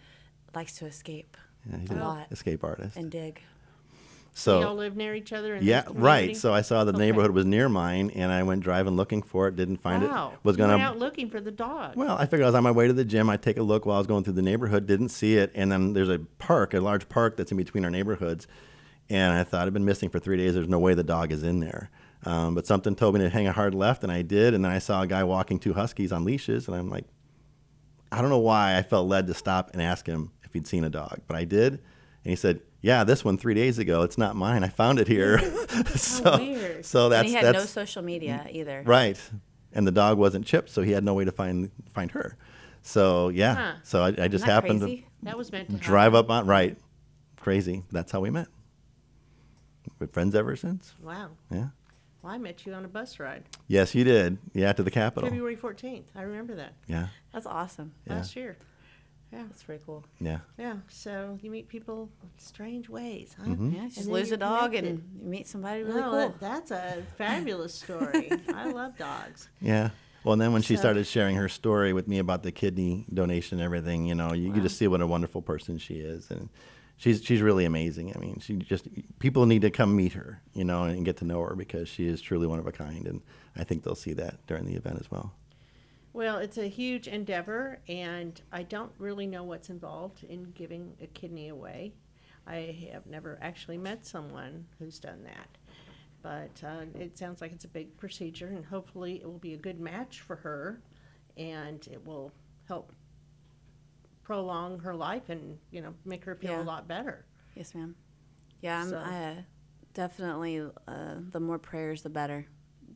[SPEAKER 9] likes to escape
[SPEAKER 10] Yeah, he's
[SPEAKER 9] a
[SPEAKER 10] an
[SPEAKER 9] lot
[SPEAKER 10] escape artist.
[SPEAKER 9] and dig.
[SPEAKER 1] So y'all live near each other in
[SPEAKER 10] yeah,
[SPEAKER 1] the
[SPEAKER 10] right. So I saw the
[SPEAKER 1] Okay.
[SPEAKER 10] neighborhood was near mine, and I went driving looking for it. Didn't find
[SPEAKER 1] wow.
[SPEAKER 10] it. Was
[SPEAKER 1] you went
[SPEAKER 10] gonna
[SPEAKER 1] out looking for the dog.
[SPEAKER 10] Well, I figured I was on my way to the gym. I'd take a look while I was going through the neighborhood. Didn't see it, and then there's a park, a large park that's in between our neighborhoods. And I thought I'd been missing for three days. There's no way the dog is in there. Um, but something told me to hang a hard left, and I did. And then I saw a guy walking two huskies on leashes, and I'm like, I don't know why I felt led to stop and ask him if he'd seen a dog, but I did. And he said, "Yeah, this one three days ago. It's not mine. I found it here." so,
[SPEAKER 1] weird.
[SPEAKER 10] so that's
[SPEAKER 9] and he had no social media either.
[SPEAKER 10] Right. And the dog wasn't chipped, so he had no way to find find her. So yeah.
[SPEAKER 1] Huh.
[SPEAKER 10] So I, I just happened
[SPEAKER 9] crazy?
[SPEAKER 1] that was meant to
[SPEAKER 10] to drive
[SPEAKER 1] happen.
[SPEAKER 10] up on right. Crazy. That's how we met. We're friends ever since.
[SPEAKER 1] Wow.
[SPEAKER 10] Yeah.
[SPEAKER 1] Well, I met you on a bus ride.
[SPEAKER 10] Yes, you did. Yeah, to the Capitol.
[SPEAKER 1] February 14th. I remember that.
[SPEAKER 10] Yeah.
[SPEAKER 9] That's awesome.
[SPEAKER 10] Yeah.
[SPEAKER 1] Last year. Yeah.
[SPEAKER 9] That's pretty cool.
[SPEAKER 10] Yeah.
[SPEAKER 1] Yeah. So you meet people strange ways, huh?
[SPEAKER 10] Mm-hmm.
[SPEAKER 9] Yeah, just lose a dog
[SPEAKER 1] connected.
[SPEAKER 9] and you meet somebody really
[SPEAKER 1] No,
[SPEAKER 9] cool.
[SPEAKER 1] that- that's a fabulous story. I love dogs.
[SPEAKER 10] Yeah. Well, and then when she started sharing her story with me about the kidney donation and everything, you know, you, you just see what a wonderful person she is, and she's she's really amazing. I mean, she just people need to come meet her, you know, and get to know her because she is truly one of a kind, and I think they'll see that during the event as well.
[SPEAKER 1] Well, it's a huge endeavor, and I don't really know what's involved in giving a kidney away. I have never actually met someone who's done that. But uh, it sounds like it's a big procedure, and hopefully it will be a good match for her, and it will help prolong her life and you know make her feel
[SPEAKER 9] Yeah.
[SPEAKER 1] a lot better.
[SPEAKER 9] Yes, ma'am. Yeah, I'm
[SPEAKER 1] So-
[SPEAKER 9] uh, definitely. Uh, the more prayers, the better.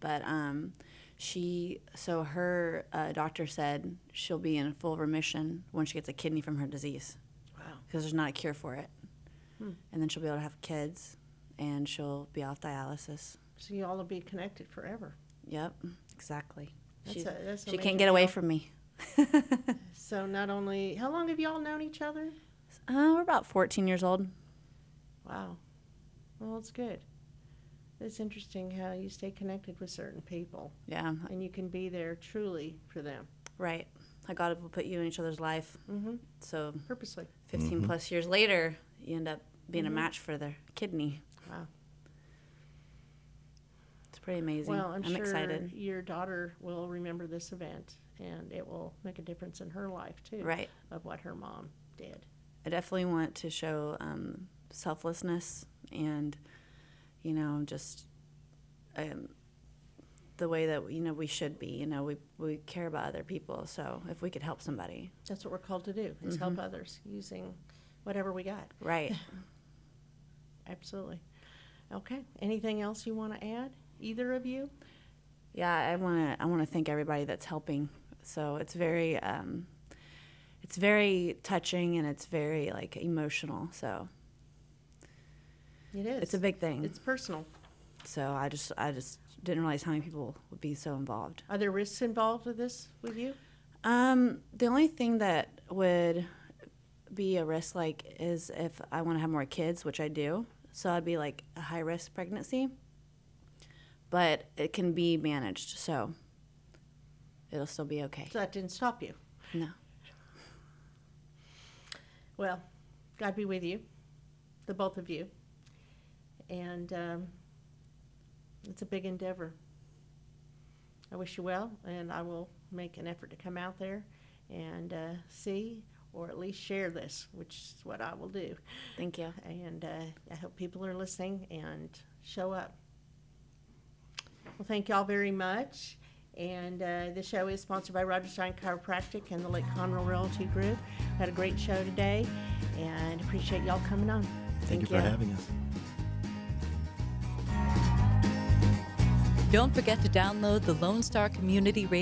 [SPEAKER 9] But um, she, so her uh, doctor said she'll be in full remission when she gets a kidney from her disease
[SPEAKER 1] Wow.
[SPEAKER 9] because there's not a cure for it.
[SPEAKER 1] Hmm.
[SPEAKER 9] And then she'll be able to have kids, and she'll be off dialysis.
[SPEAKER 1] So you all will be connected forever.
[SPEAKER 9] Yep, exactly.
[SPEAKER 1] That's
[SPEAKER 9] She's-
[SPEAKER 1] a- that's a
[SPEAKER 9] she
[SPEAKER 1] major
[SPEAKER 9] can't get away
[SPEAKER 1] deal.
[SPEAKER 9] from me.
[SPEAKER 1] So not only how long have you all known each other?
[SPEAKER 9] Uh, we're about 14 years old.
[SPEAKER 1] Wow. Well, it's good. It's interesting how you stay connected with certain people
[SPEAKER 9] Yeah,
[SPEAKER 1] and you can be there truly for them
[SPEAKER 9] right. How God will put you in each other's life.
[SPEAKER 1] mm-hmm.
[SPEAKER 9] So
[SPEAKER 1] purposely.
[SPEAKER 9] 15 plus years later, you end up being a match for their kidney.
[SPEAKER 1] Wow.
[SPEAKER 9] It's pretty amazing.
[SPEAKER 1] Well, I'm, sure
[SPEAKER 9] excited.
[SPEAKER 1] your daughter will remember this event and it will make a difference in her life too.
[SPEAKER 9] Right.
[SPEAKER 1] Of what her mom did.
[SPEAKER 9] I definitely want to show um, selflessness and, you know, just um, the way that you know we should be. You know, we we care about other people. So if we could help somebody,
[SPEAKER 1] That's what we're called to do is help others using whatever we got.
[SPEAKER 9] right?
[SPEAKER 1] Absolutely. Okay. Anything else you want to add? Either of you?
[SPEAKER 9] yeah, I want to I want to thank everybody that's helping. So it's very um, it's very touching and it's very like emotional. So
[SPEAKER 1] It is.
[SPEAKER 9] it's a big thing.
[SPEAKER 1] It's personal.
[SPEAKER 9] so I just I just didn't realize how many people would be so involved.
[SPEAKER 1] Are there risks involved with this with you?
[SPEAKER 9] Um, the only thing that would be a risk like is if I want to have more kids, which I do. So I'd be like a high risk pregnancy. But it can be managed, so it'll still be okay.
[SPEAKER 1] So that didn't stop you.
[SPEAKER 9] No.
[SPEAKER 1] Well, God be with you, the both of you. And um, it's a big endeavor. I wish you well, and I will make an effort to come out there and uh, see or at least share this, which is what I will do.
[SPEAKER 9] Thank you.
[SPEAKER 1] And uh, I hope people are listening and show up. Well, thank y'all very much. And uh, the show is sponsored by Rodgers Stein Chiropractic and the Lake Conroe Realty Group. Had a great show today, and appreciate y'all coming on.
[SPEAKER 10] Thank, you for
[SPEAKER 9] you.
[SPEAKER 10] having us.
[SPEAKER 11] Don't forget to download the Lone Star Community Radio.